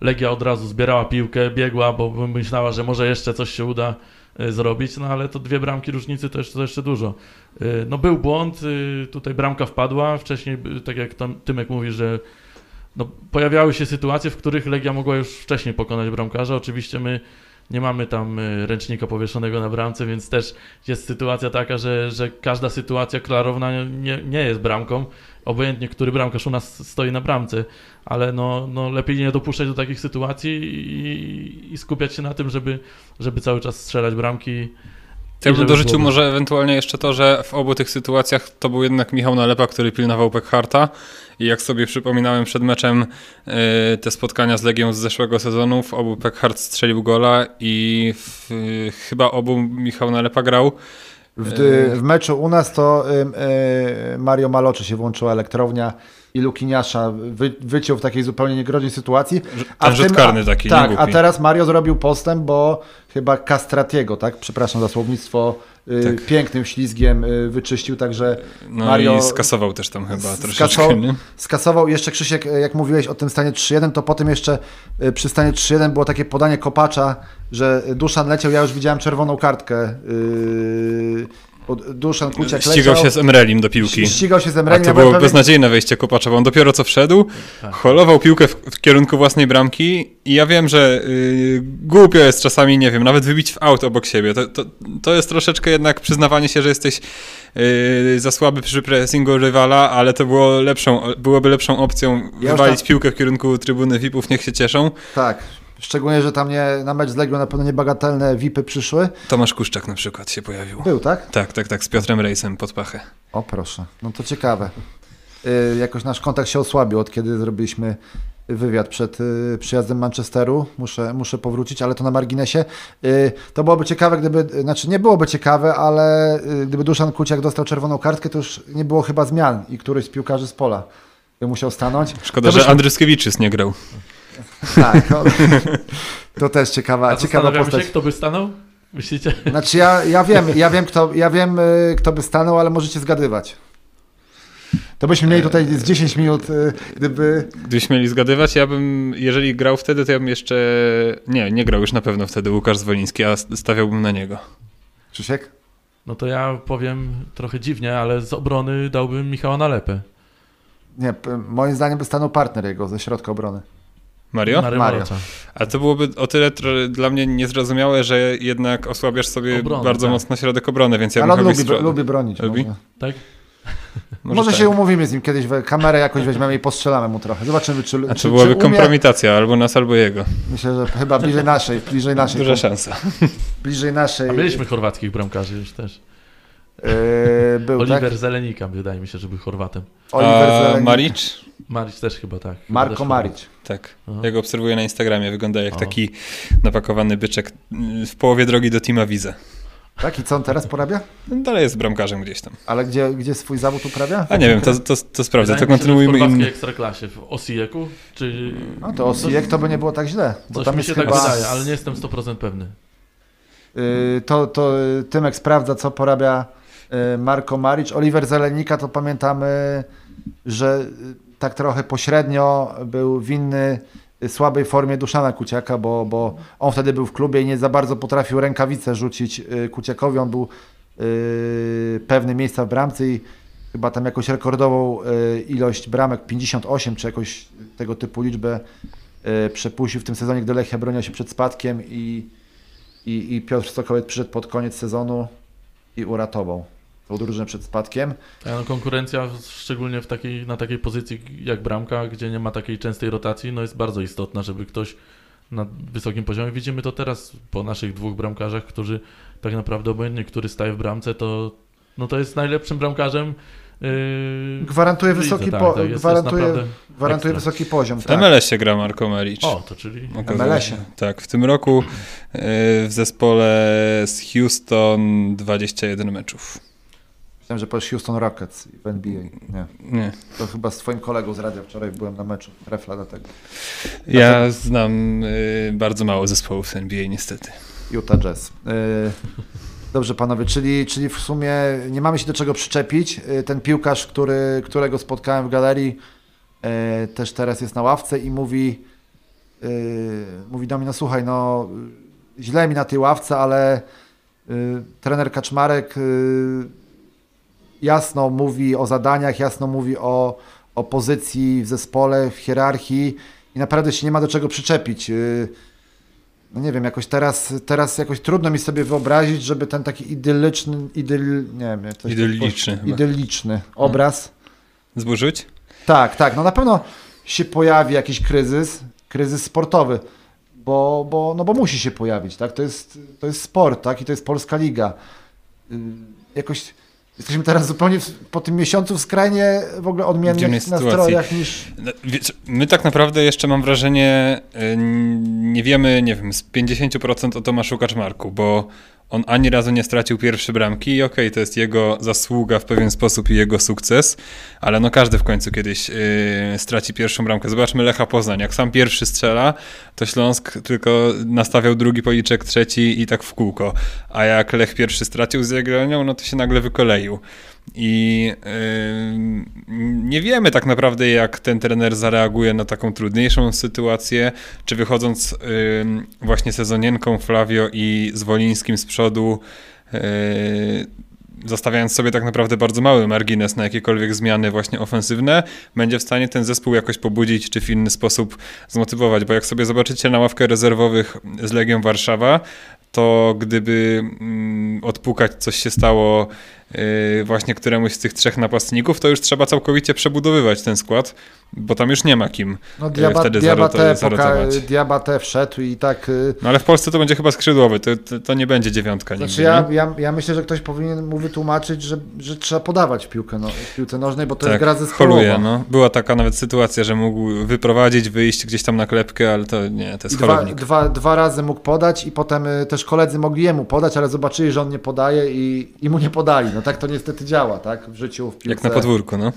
[SPEAKER 2] Legia od razu zbierała piłkę, biegła, bo myślała, że może jeszcze coś się uda y, zrobić, no ale to dwie bramki różnicy to jeszcze, to jeszcze dużo. Y, no był błąd, y, tutaj bramka wpadła, wcześniej, y, tak jak tam Tymek mówi, że no, pojawiały się sytuacje, w których Legia mogła już wcześniej pokonać bramkarza. Oczywiście my nie mamy tam y, ręcznika powieszonego na bramce, więc też jest sytuacja taka, że, że każda sytuacja klarowna nie, nie jest bramką. Obojętnie, który bramkarz u nas stoi na bramce, ale no, no lepiej nie dopuszczać do takich sytuacji i, i skupiać się na tym, żeby, żeby cały czas strzelać bramki.
[SPEAKER 3] Ja bym dorzucił
[SPEAKER 2] było-
[SPEAKER 3] może ewentualnie jeszcze to, że w obu tych sytuacjach to był jednak Michał Nalepa, który pilnował Pekharta i jak sobie przypominałem przed meczem y, te spotkania z Legią z zeszłego sezonu, w obu Pekhart strzelił gola i w, chyba obu Michał Nalepa grał.
[SPEAKER 1] W, y, w meczu u nas to y, Mario Maloczy się włączyła elektrownia i Lukiniasza wy, wyciął w takiej zupełnie niegroźnej sytuacji.
[SPEAKER 3] Ten
[SPEAKER 1] w
[SPEAKER 3] rzut karny taki,
[SPEAKER 1] Tak, a teraz Mario zrobił postęp, bo chyba Castratiego, tak? Przepraszam za słownictwo, y,
[SPEAKER 3] Tak.
[SPEAKER 1] pięknym ślizgiem y, wyczyścił, także
[SPEAKER 3] No
[SPEAKER 1] Mario-
[SPEAKER 3] i skasował też tam chyba
[SPEAKER 1] Skasował-
[SPEAKER 3] troszeczkę, nie?
[SPEAKER 1] skasował. Jeszcze Krzysiek, e, jak mówiłeś o tym stanie 3-1, to potem jeszcze przy stanie 3-1 było takie podanie kopacza, że Duszan leciał, ja już widziałem czerwoną kartkę yy, Duszan Kuciak
[SPEAKER 3] Ścigał
[SPEAKER 1] leciał,
[SPEAKER 3] się z Emrelim do piłki.
[SPEAKER 1] Ścigał się z
[SPEAKER 3] A
[SPEAKER 1] Emrelim.
[SPEAKER 3] to
[SPEAKER 1] ja byłem
[SPEAKER 3] było
[SPEAKER 1] pewien-
[SPEAKER 3] beznadziejne wejście Kopacza, bo on dopiero co wszedł,
[SPEAKER 2] Tak.
[SPEAKER 3] holował piłkę w, w kierunku własnej bramki i ja wiem, że y, głupio jest czasami, nie wiem, nawet wybić w aut obok siebie. To, to, to jest troszeczkę jednak przyznawanie się, że jesteś y, za słaby przy pressingu rywala, ale to było lepszą, byłoby lepszą opcją
[SPEAKER 1] Ja
[SPEAKER 3] wywalić
[SPEAKER 1] tam-
[SPEAKER 3] piłkę w kierunku trybuny VIP-ów, niech się cieszą.
[SPEAKER 1] Tak. Szczególnie, że tam nie, na mecz z Legią na pewno niebagatelne VIPy przyszły.
[SPEAKER 3] Tomasz Kuszczak na przykład się pojawił.
[SPEAKER 1] Był, tak?
[SPEAKER 3] Tak, tak, tak, z Piotrem Rejsem pod pachę.
[SPEAKER 1] O proszę, no to ciekawe. Y, jakoś nasz kontakt się osłabił od kiedy zrobiliśmy wywiad przed y, przyjazdem Manchesteru. Muszę, muszę powrócić, ale to na marginesie. Y, to byłoby ciekawe, gdyby, znaczy nie byłoby ciekawe, ale y, gdyby Duszan Kuciak dostał czerwoną kartkę, to już nie było chyba zmian i któryś z piłkarzy z pola by musiał stanąć.
[SPEAKER 3] Szkoda,
[SPEAKER 1] To
[SPEAKER 3] że
[SPEAKER 1] byśmy-
[SPEAKER 3] Andryskiewicz nie grał.
[SPEAKER 1] Tak, o, to też ciekawa,
[SPEAKER 2] A
[SPEAKER 1] ciekawa postać.
[SPEAKER 2] się, kto by stanął? Myślicie?
[SPEAKER 1] Znaczy ja, ja wiem, ja wiem, kto, ja wiem, y, kto by stanął, ale możecie zgadywać. To byśmy mieli tutaj z 10 minut, y, gdyby.
[SPEAKER 3] Gdybyśmy mieli zgadywać, ja bym, jeżeli grał wtedy, to ja bym jeszcze, nie, nie grał już na pewno wtedy Łukasz Zwoliński, a stawiałbym na niego.
[SPEAKER 1] Krzysiek?
[SPEAKER 2] No to ja powiem trochę dziwnie, ale z obrony dałbym Michała Nalepę.
[SPEAKER 1] Nie, moim zdaniem by stanął partner jego ze środka obrony.
[SPEAKER 3] Mario?
[SPEAKER 2] Na
[SPEAKER 1] Mario.
[SPEAKER 2] Rymorocza.
[SPEAKER 3] A to byłoby o tyle dla mnie niezrozumiałe, że jednak osłabiasz sobie
[SPEAKER 2] Obrony,
[SPEAKER 3] bardzo
[SPEAKER 2] tak.
[SPEAKER 3] mocno środek obrony, więc ja
[SPEAKER 1] Ale on
[SPEAKER 3] bym
[SPEAKER 1] lubi,
[SPEAKER 3] chyba
[SPEAKER 1] bro- lubi bronić.
[SPEAKER 3] Lubi?
[SPEAKER 1] Może,
[SPEAKER 2] Tak?
[SPEAKER 1] może,
[SPEAKER 3] tak.
[SPEAKER 1] się umówimy z nim kiedyś, we, kamerę jakoś weźmiemy i postrzelamy mu trochę. Zobaczymy, czy,
[SPEAKER 3] A
[SPEAKER 1] czy,
[SPEAKER 3] to byłaby
[SPEAKER 1] czy umie.
[SPEAKER 3] kompromitacja, albo nas, albo jego.
[SPEAKER 1] Myślę, że chyba bliżej naszej, bliżej naszej.
[SPEAKER 3] Duża szansa.
[SPEAKER 1] Bliżej naszej.
[SPEAKER 2] A mieliśmy chorwackich bramkarzy już też.
[SPEAKER 1] Yy, był,
[SPEAKER 2] Oliver
[SPEAKER 1] tak?
[SPEAKER 2] Zelenika, wydaje mi się, że był Chorwatem.
[SPEAKER 1] Oliver
[SPEAKER 3] A
[SPEAKER 1] Zelenik.
[SPEAKER 3] Maric?
[SPEAKER 2] Maric też chyba tak. Chyba
[SPEAKER 1] Marko. Maric.
[SPEAKER 3] Tak.
[SPEAKER 2] Aha.
[SPEAKER 3] Ja go obserwuję na Instagramie, wygląda jak
[SPEAKER 2] O.
[SPEAKER 3] taki napakowany byczek mm, w połowie drogi do Tima Wize.
[SPEAKER 1] Tak? I co on teraz porabia?
[SPEAKER 3] No, Dalej jest bramkarzem gdzieś tam.
[SPEAKER 1] Ale gdzie, gdzie swój zawód uprawia?
[SPEAKER 3] A nie wiem, to, to, to sprawdzę, to
[SPEAKER 2] Wydaje że
[SPEAKER 3] kontynuujmy
[SPEAKER 2] W chorwackiej
[SPEAKER 3] im...
[SPEAKER 2] ekstraklasie, w Osijeku, czy...
[SPEAKER 1] No to Osijek to by nie było tak źle. Bo
[SPEAKER 2] Coś
[SPEAKER 1] tam
[SPEAKER 2] mi
[SPEAKER 1] jest
[SPEAKER 2] się
[SPEAKER 1] chyba...
[SPEAKER 2] tak wydaje, ale nie jestem 100% pewny.
[SPEAKER 1] Yy, to, to y, Tymek sprawdza, co porabia y, Marko Maric. Oliver Zelenika to pamiętamy, że y, tak trochę pośrednio był winny słabej formie Duszana Kuciaka, bo, bo on wtedy był w klubie i nie za bardzo potrafił rękawice rzucić y, Kuciakowi. On był y, pewny miejsca w bramce i chyba tam jakąś rekordową y, ilość bramek, 58 czy jakoś tego typu liczbę y, przepuścił w tym sezonie, gdy Lechia broniła się przed spadkiem i i, i Piotr Stokowiec przyszedł pod koniec sezonu i uratował tą drużynę przed spadkiem.
[SPEAKER 2] A no, konkurencja, szczególnie w takiej, na takiej pozycji jak bramka, gdzie nie ma takiej częstej rotacji, no jest bardzo istotna, żeby ktoś na wysokim poziomie. Widzimy to teraz po naszych dwóch bramkarzach, którzy tak naprawdę obojętnie, który staje w bramce, to, no to jest najlepszym bramkarzem. Yy,
[SPEAKER 1] Gwarantuje
[SPEAKER 2] w lidze,
[SPEAKER 1] wysoki,
[SPEAKER 2] tak,
[SPEAKER 1] po,
[SPEAKER 2] tak,
[SPEAKER 1] gwarantuje, gwarantuje wysoki poziom.
[SPEAKER 3] W
[SPEAKER 1] Tak.
[SPEAKER 3] MLS-ie gra Marko Maric.
[SPEAKER 2] O, to czyli
[SPEAKER 1] MLS-ie.
[SPEAKER 3] Tak, w tym roku y, w zespole z Houston 21 meczów.
[SPEAKER 1] Myślałem, że powiesz Houston Rockets w NBA. Nie.
[SPEAKER 3] Nie.
[SPEAKER 1] To chyba z twoim kolegą z radia wczoraj byłem na meczu. Refla do tego.
[SPEAKER 3] Ja znam y, bardzo mało zespołów z NBA niestety.
[SPEAKER 1] Utah Jazz. Y, Dobrze panowie, czyli, czyli w sumie nie mamy się do czego przyczepić. Y, Ten piłkarz, który, którego spotkałem w galerii, y, też teraz jest na ławce i mówi, y, mówi do mnie, no słuchaj, no źle mi na tej ławce, ale trener Kaczmarek jasno mówi o zadaniach, jasno mówi o, o pozycji w zespole, w hierarchii i naprawdę się nie ma do czego przyczepić. Y, no nie wiem, jakoś teraz, teraz jakoś trudno mi sobie wyobrazić, żeby ten taki idylliczny, idyl, nie wiem, się
[SPEAKER 3] Idylliczny chyba.
[SPEAKER 1] idylliczny obraz.
[SPEAKER 3] Zburzyć?
[SPEAKER 1] Tak, tak, no na pewno się pojawi jakiś kryzys, kryzys sportowy, bo, bo, no bo musi się pojawić, tak, to jest, to jest sport, tak, i to jest Polska Liga. Y, Jakoś jesteśmy teraz zupełnie w, po tym miesiącu w skrajnie w ogóle odmiennych nastrojach niż...
[SPEAKER 3] No, wiesz, My tak naprawdę jeszcze mam wrażenie, y, nie wiemy, nie wiem, z 50% o Tomaszu Kaczmarku, bo on ani razu nie stracił pierwszej bramki i okej, to jest jego zasługa w pewien sposób i jego sukces, ale no każdy w końcu kiedyś y, straci pierwszą bramkę. Zobaczmy Lecha Poznań, jak sam pierwszy strzela, to Śląsk tylko nastawiał drugi policzek, trzeci i tak w kółko, a jak Lech pierwszy stracił z Jagiellonią, no to się nagle wykoleił. I nie wiemy tak naprawdę, jak ten trener zareaguje na taką trudniejszą sytuację, czy wychodząc właśnie sezonienką Flavio i Zwolińskim z przodu, zostawiając sobie tak naprawdę bardzo mały margines na jakiekolwiek zmiany właśnie ofensywne, będzie w stanie ten zespół jakoś pobudzić, czy w inny sposób zmotywować, bo jak sobie zobaczycie na ławkę rezerwowych z Legią Warszawa, to gdyby odpukać coś się stało właśnie któremuś z tych trzech napastników, to już trzeba całkowicie przebudowywać ten skład, bo tam już nie ma kim
[SPEAKER 1] No
[SPEAKER 3] yy,
[SPEAKER 1] Diaba,
[SPEAKER 3] wtedy
[SPEAKER 1] Diabate,
[SPEAKER 3] zarotować.
[SPEAKER 1] Diabate wszedł i tak... y,
[SPEAKER 3] No ale w Polsce to będzie chyba skrzydłowy, to, to, to nie będzie dziewiątka
[SPEAKER 1] Znaczy
[SPEAKER 3] nigdy,
[SPEAKER 1] ja, ja, ja myślę, że ktoś powinien mu wytłumaczyć, że, że trzeba podawać piłkę, no, w piłce nożnej, bo to jest gra zespołowa.
[SPEAKER 3] holuje, no. Była taka nawet sytuacja, że mógł wyprowadzić, wyjść gdzieś tam na klepkę, ale to nie, to jest
[SPEAKER 1] dwa, dwa, dwa razy mógł podać i potem y, też koledzy mogli jemu podać, ale zobaczyli, że on nie podaje i, i mu nie podali. No tak to niestety działa, tak, w życiu, w piłce.
[SPEAKER 3] Jak na podwórku, no.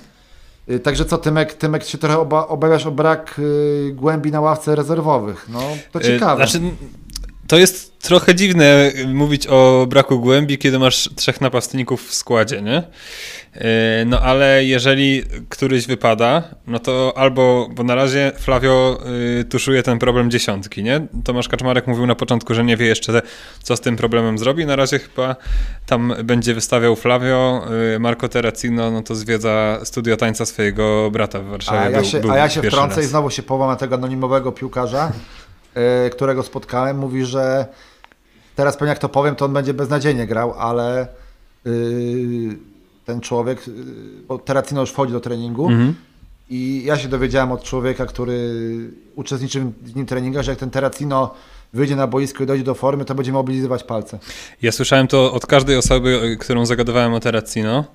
[SPEAKER 1] Y, Także co, Tymek, Tymek się trochę oba, obawiasz o brak y, głębi na ławce rezerwowych. No to ciekawe.
[SPEAKER 3] E, Znaczy, to jest trochę dziwne mówić o braku głębi, kiedy masz trzech napastników w składzie, nie? E, No ale jeżeli któryś wypada, no to albo, bo na razie Flavio y, tuszuje ten problem dziesiątki, nie? Tomasz Kaczmarek mówił na początku, że nie wie jeszcze, co z tym problemem zrobi. Na razie chyba tam będzie wystawiał Flavio, y, Marco Terracino, no to zwiedza studio tańca swojego brata w Warszawie.
[SPEAKER 1] a ja
[SPEAKER 3] Był-
[SPEAKER 1] się,
[SPEAKER 3] był
[SPEAKER 1] a ja się wtrącę
[SPEAKER 3] raz.
[SPEAKER 1] i znowu się powołam na tego anonimowego piłkarza, y, którego spotkałem. Mówi, że teraz pewnie jak to powiem, to on będzie beznadziejnie grał, ale y, ten człowiek, y, bo Terracino już wchodzi do treningu
[SPEAKER 3] Mhm.
[SPEAKER 1] i ja się dowiedziałem od człowieka, który uczestniczył w nim treningach, że jak ten Terracino wyjdzie na boisko i dojdzie do formy, to będzie mobilizować palce.
[SPEAKER 3] Ja słyszałem to od każdej osoby, którą zagadywałem o Terracino.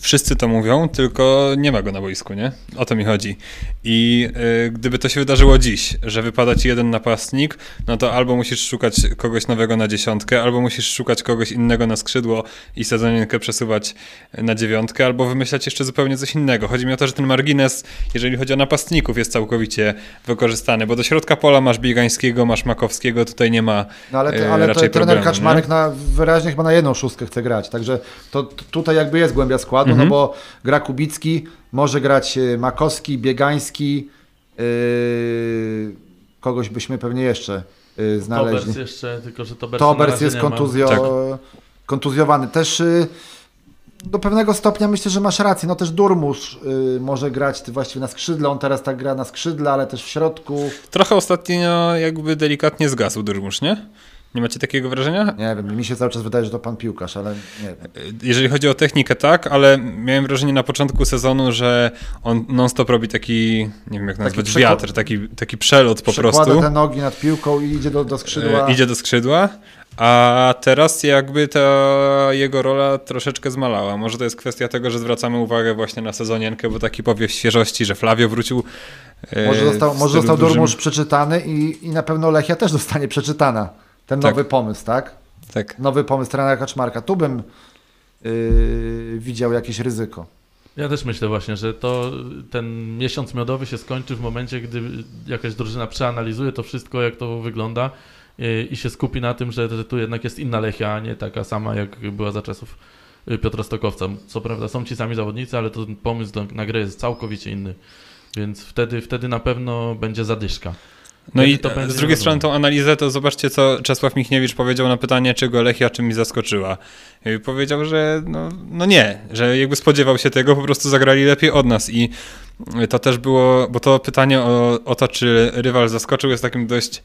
[SPEAKER 3] Wszyscy to mówią, tylko nie ma go na boisku, nie? O to mi chodzi. I y, gdyby to się wydarzyło dziś, że wypada ci jeden napastnik, no to albo musisz szukać kogoś nowego na dziesiątkę, albo musisz szukać kogoś innego na skrzydło i sezonienkę przesuwać na dziewiątkę, albo wymyślać jeszcze zupełnie coś innego. Chodzi mi o to, że ten margines, jeżeli chodzi o napastników, jest całkowicie wykorzystany, bo do środka pola masz Biegańskiego, masz Makowskiego, tutaj nie ma
[SPEAKER 1] No ale,
[SPEAKER 3] e,
[SPEAKER 1] ale to,
[SPEAKER 3] raczej
[SPEAKER 1] trener
[SPEAKER 3] problemu,
[SPEAKER 1] Kaczmarek
[SPEAKER 3] nie?
[SPEAKER 1] na, wyraźnie chyba na jedną szóstkę chce grać, także to, to tutaj jakby jest głębia składu,
[SPEAKER 3] Mhm.
[SPEAKER 1] no bo gra Kubicki, może grać e, Makowski, Biegański, yy, kogoś byśmy pewnie jeszcze yy, znaleźli.
[SPEAKER 2] Tobers jeszcze, tylko że Tobers
[SPEAKER 1] Tobers jest kontuzjo,
[SPEAKER 3] Tak.
[SPEAKER 1] kontuzjowany. Też y, do pewnego stopnia myślę, że masz rację. No też Durmusz y, może grać właściwie na skrzydle. On teraz tak gra na skrzydle, ale też w środku.
[SPEAKER 3] Trochę ostatnio jakby delikatnie zgasł Durmusz, nie? Nie macie takiego wrażenia?
[SPEAKER 1] Nie wiem, mi się cały czas wydaje, że to pan piłkarz, ale nie wiem.
[SPEAKER 3] Jeżeli chodzi o technikę, tak, ale miałem wrażenie na początku sezonu, że on non-stop robi taki, nie wiem jak nazwać, wiatr, taki, taki przelot po
[SPEAKER 1] Przekłada
[SPEAKER 3] prostu.
[SPEAKER 1] te nogi nad piłką i idzie do, do skrzydła.
[SPEAKER 3] E, Idzie do skrzydła, a teraz jakby ta jego rola troszeczkę zmalała. Może to jest kwestia tego, że zwracamy uwagę właśnie na sezonienkę, bo taki powiew świeżości, że Flavio wrócił. e,
[SPEAKER 1] Może został, może został przeczytany i, i na pewno Lechia też zostanie przeczytana. Ten
[SPEAKER 3] Tak.
[SPEAKER 1] nowy pomysł, tak?
[SPEAKER 3] Tak.
[SPEAKER 1] Nowy pomysł trenera Kaczmarka. Tu bym yy, widział jakieś ryzyko.
[SPEAKER 2] Ja też myślę właśnie, że to ten miesiąc miodowy się skończy w momencie, gdy jakaś drużyna przeanalizuje to wszystko, jak to wygląda i, i się skupi na tym, że, że tu jednak jest inna Lechia, a nie taka sama, jak była za czasów y, Piotra Stokowca. Co prawda są ci sami zawodnicy, ale to pomysł do, na grę jest całkowicie inny. Więc wtedy, wtedy na pewno będzie zadyszka.
[SPEAKER 3] No i z drugiej strony tą analizę, to zobaczcie, co Czesław Michniewicz powiedział na pytanie, czy go Lechia czymś zaskoczyła. Powiedział, że no, no nie, że jakby spodziewał się tego, po prostu zagrali lepiej od nas i to też było, bo to pytanie o, o to, czy rywal zaskoczył jest takim dość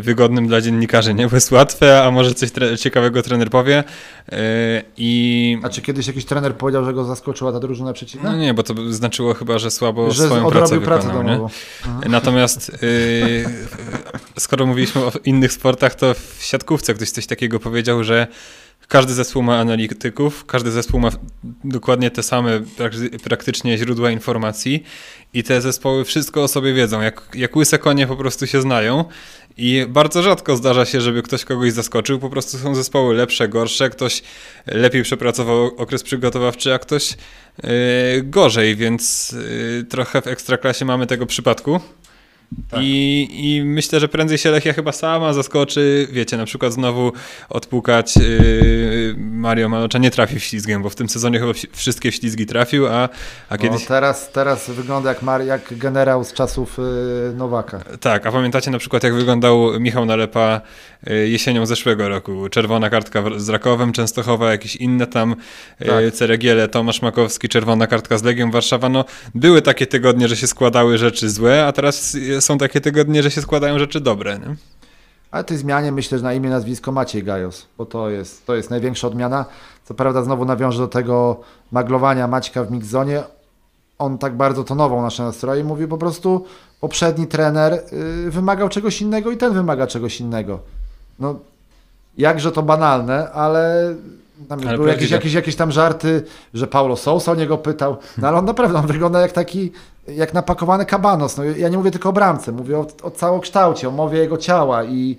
[SPEAKER 3] wygodnym dla dziennikarzy, nie? Bo jest łatwe, a może coś tre- ciekawego trener powie E, i
[SPEAKER 1] A czy kiedyś jakiś trener powiedział, że go zaskoczyła ta drużyna przeciwna?
[SPEAKER 3] no nie, bo to znaczyło chyba, że słabo
[SPEAKER 1] że
[SPEAKER 3] swoją pracę
[SPEAKER 1] pracę
[SPEAKER 3] wykonał,
[SPEAKER 1] domową. Aha.
[SPEAKER 3] Natomiast yy, skoro mówiliśmy o innych sportach, to w siatkówce ktoś coś takiego powiedział, że każdy zespół ma analityków, każdy zespół ma dokładnie te same prak- praktycznie źródła informacji i te zespoły wszystko o sobie wiedzą, jak, jak łyse konie po prostu się znają i bardzo rzadko zdarza się, żeby ktoś kogoś zaskoczył, po prostu są zespoły lepsze, gorsze, ktoś lepiej przepracował okres przygotowawczy, a ktoś yy, gorzej, więc yy, trochę w Ekstraklasie mamy tego przypadku. Tak. I, I myślę, że prędzej się Lechia chyba sama zaskoczy. Wiecie, na przykład znowu odpukać yy, Mario Malocza nie trafił ślizgiem, bo w tym sezonie chyba wszystkie ślizgi trafił, a, a kiedyś...
[SPEAKER 1] No, teraz, teraz wygląda jak, Mar jak generał z czasów yy, Nowaka.
[SPEAKER 3] Tak, a pamiętacie na przykład jak wyglądał Michał Nalepa yy, jesienią zeszłego roku? Czerwona kartka z Rakowem, Częstochowa, jakieś inne tam yy, tak. Ceregiele, Tomasz Makowski, czerwona kartka z Legią Warszawa. No, były takie tygodnie, że się składały rzeczy złe, a teraz są takie tygodnie, że się składają rzeczy dobre. Nie?
[SPEAKER 1] Ale tej zmianie myślę, że na imię, nazwisko Maciej Gajos, bo to jest, to jest największa odmiana. Co prawda znowu nawiążę do tego maglowania Maćka w mixzonie. On tak bardzo tonował nasze nastroje i mówił po prostu poprzedni trener yy, wymagał czegoś innego i ten wymaga czegoś innego. No, jakże to banalne, ale tam ale były jakieś, jakieś, jakieś tam żarty, że Paulo Sousa o niego pytał, no ale on naprawdę on wygląda jak taki, jak napakowany kabanos. No, ja nie mówię tylko o bramce, mówię o, o całokształcie, o mowie jego ciała i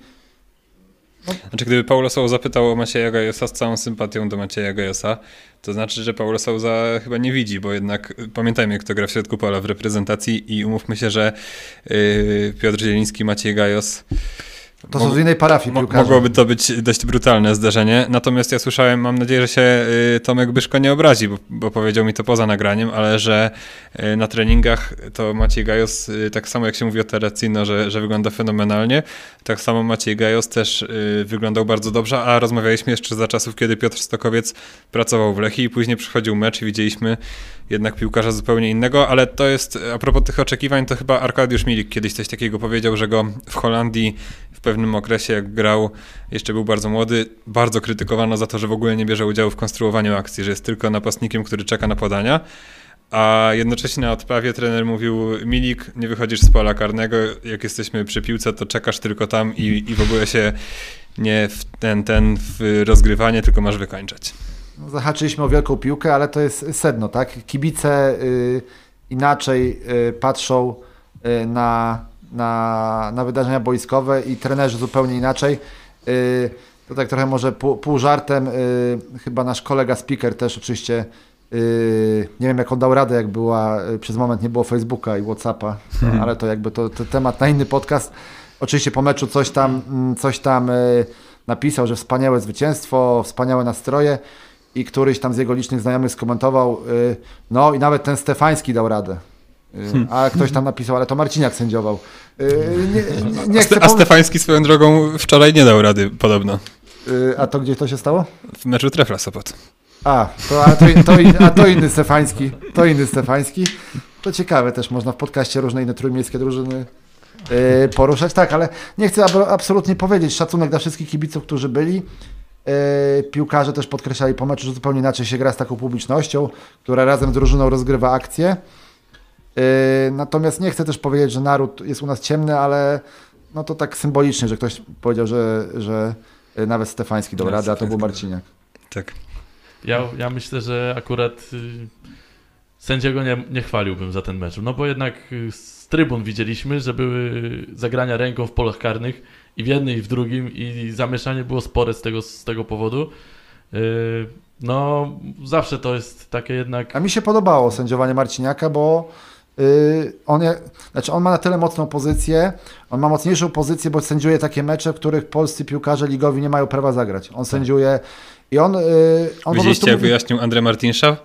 [SPEAKER 3] no. Znaczy, gdyby Paulo Sousa zapytał o Macieja Gajosa z całą sympatią do Macieja Gajosa, to znaczy, że Paulo Sousa chyba nie widzi, bo jednak pamiętajmy, kto gra w środku pola w reprezentacji i umówmy się, że yy, Piotr Zieliński, Maciej Gajos
[SPEAKER 1] to są z innej parafii piłkarze.
[SPEAKER 3] Mogłoby to być dość brutalne zdarzenie. Natomiast ja słyszałem, mam nadzieję, że się y, Tomek Byszko nie obrazi, bo, bo powiedział mi to poza nagraniem, ale że y, na treningach to Maciej Gajos, y, tak samo jak się mówi o Terracino, że, że wygląda fenomenalnie, tak samo Maciej Gajos też wyglądał bardzo dobrze, a rozmawialiśmy jeszcze za czasów, kiedy Piotr Stokowiec pracował w Lechii i później przychodził mecz i widzieliśmy jednak piłkarza zupełnie innego, ale to jest, a propos tych oczekiwań, to chyba Arkadiusz Milik kiedyś coś takiego powiedział, że go w Holandii w pewnym okresie, jak grał, jeszcze był bardzo młody, bardzo krytykowano za to, że w ogóle nie bierze udziału w konstruowaniu akcji, że jest tylko napastnikiem, który czeka na podania. A jednocześnie na odprawie trener mówił: Milik, nie wychodzisz z pola karnego, jak jesteśmy przy piłce, to czekasz tylko tam i, i w ogóle się nie w ten, ten w rozgrywanie, tylko masz wykończać.
[SPEAKER 1] No, zahaczyliśmy o wielką piłkę, ale to jest sedno, tak? Kibice y, inaczej y, patrzą y, na, na, na wydarzenia boiskowe i trenerzy zupełnie inaczej. Y, to tak trochę może pół, pół żartem, y, chyba nasz kolega speaker też oczywiście y, nie wiem jak on dał radę, jak była, przez moment nie było Facebooka i Whatsappa, hmm. ale to jakby to, to, temat na inny podcast. Oczywiście po meczu coś tam, mm, coś tam napisał, że wspaniałe zwycięstwo, wspaniałe nastroje i któryś tam z jego licznych znajomych skomentował, no i nawet ten Stefański dał radę. Y, hmm. A ktoś tam napisał, ale to Marciniak sędziował. Y,
[SPEAKER 3] nie, nie, nie a, a Stefański swoją drogą wczoraj nie dał rady podobno.
[SPEAKER 1] A to gdzie to się stało?
[SPEAKER 3] W meczu Trefla Sopot.
[SPEAKER 1] A, to, a, to, to, a to inny Stefański. To inny Stefański. To ciekawe też, można w podcaście różne inne trójmiejskie drużyny poruszać. Tak, ale nie chcę absolutnie powiedzieć. Szacunek dla wszystkich kibiców, którzy byli. Piłkarze też podkreślali po meczu, że zupełnie inaczej się gra z taką publicznością, która razem z drużyną rozgrywa akcję. E, natomiast nie chcę też powiedzieć, że naród jest u nas ciemny, ale no to tak symbolicznie, że ktoś powiedział, że, że nawet Stefański dał radę, a to był Marciniak.
[SPEAKER 3] Tak.
[SPEAKER 2] Ja, ja myślę, że akurat y, sędziego nie, nie chwaliłbym za ten mecz, no bo jednak z trybun widzieliśmy, że były zagrania ręką w polach karnych i w jednym, i w drugim, i zamieszanie było spore z tego, z tego powodu. Yy, no, zawsze to jest takie jednak.
[SPEAKER 1] A mi się podobało sędziowanie Marciniaka, bo yy, on, znaczy on ma na tyle mocną pozycję, on ma mocniejszą pozycję, bo sędziuje takie mecze, w których polscy piłkarze ligowi nie mają prawa zagrać. On tak. sędziuje i on. Yy, on
[SPEAKER 3] Widzieliście, jak wyjaśnił Andrzej Martinsza?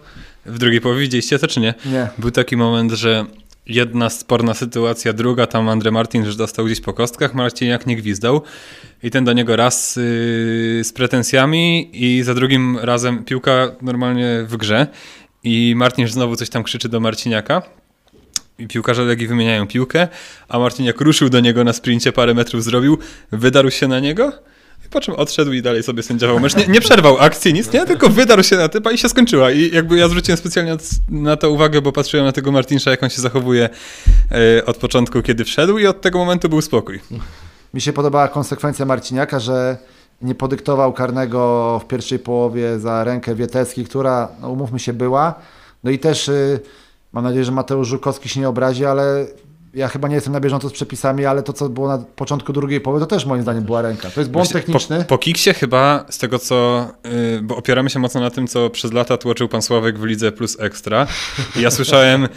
[SPEAKER 3] W drugiej połowie widzieliście to, czy nie?
[SPEAKER 1] Nie.
[SPEAKER 3] Był taki moment, że jedna sporna sytuacja, druga tam Andre Martin, że dostał gdzieś po kostkach, Marcin jak nie gwizdał i ten do niego raz yy, z pretensjami i za drugim razem piłka normalnie w grze i Martin znowu coś tam krzyczy do Marciniaka piłkarze Legii wymieniają piłkę, a Marciniak ruszył do niego na sprincie, parę metrów zrobił, wydarł się na niego po czym odszedł i dalej sobie sędziował mecz. Nie, nie przerwał akcji, nic, nie? Tylko wydarł się na typa i się skończyła. I jakby ja zwróciłem specjalnie na to uwagę, bo patrzyłem na tego Martinsza, jak on się zachowuje e, od początku, kiedy wszedł i od tego momentu był spokój.
[SPEAKER 1] Mi się podobała konsekwencja Marciniaka, że nie podyktował karnego w pierwszej połowie za rękę Wietecki, która, no umówmy się, była. No i też y, mam nadzieję, że Mateusz Żukowski się nie obrazi, ale ja chyba nie jestem na bieżąco z przepisami, ale to, co było na początku drugiej połowy, to też moim zdaniem była ręka. To jest błąd Właśnie techniczny.
[SPEAKER 3] Po, po Kiksie chyba, z tego co, yy, bo opieramy się mocno na tym, co przez lata tłoczył pan Sławek w Lidze Plus Ekstra. I ja słyszałem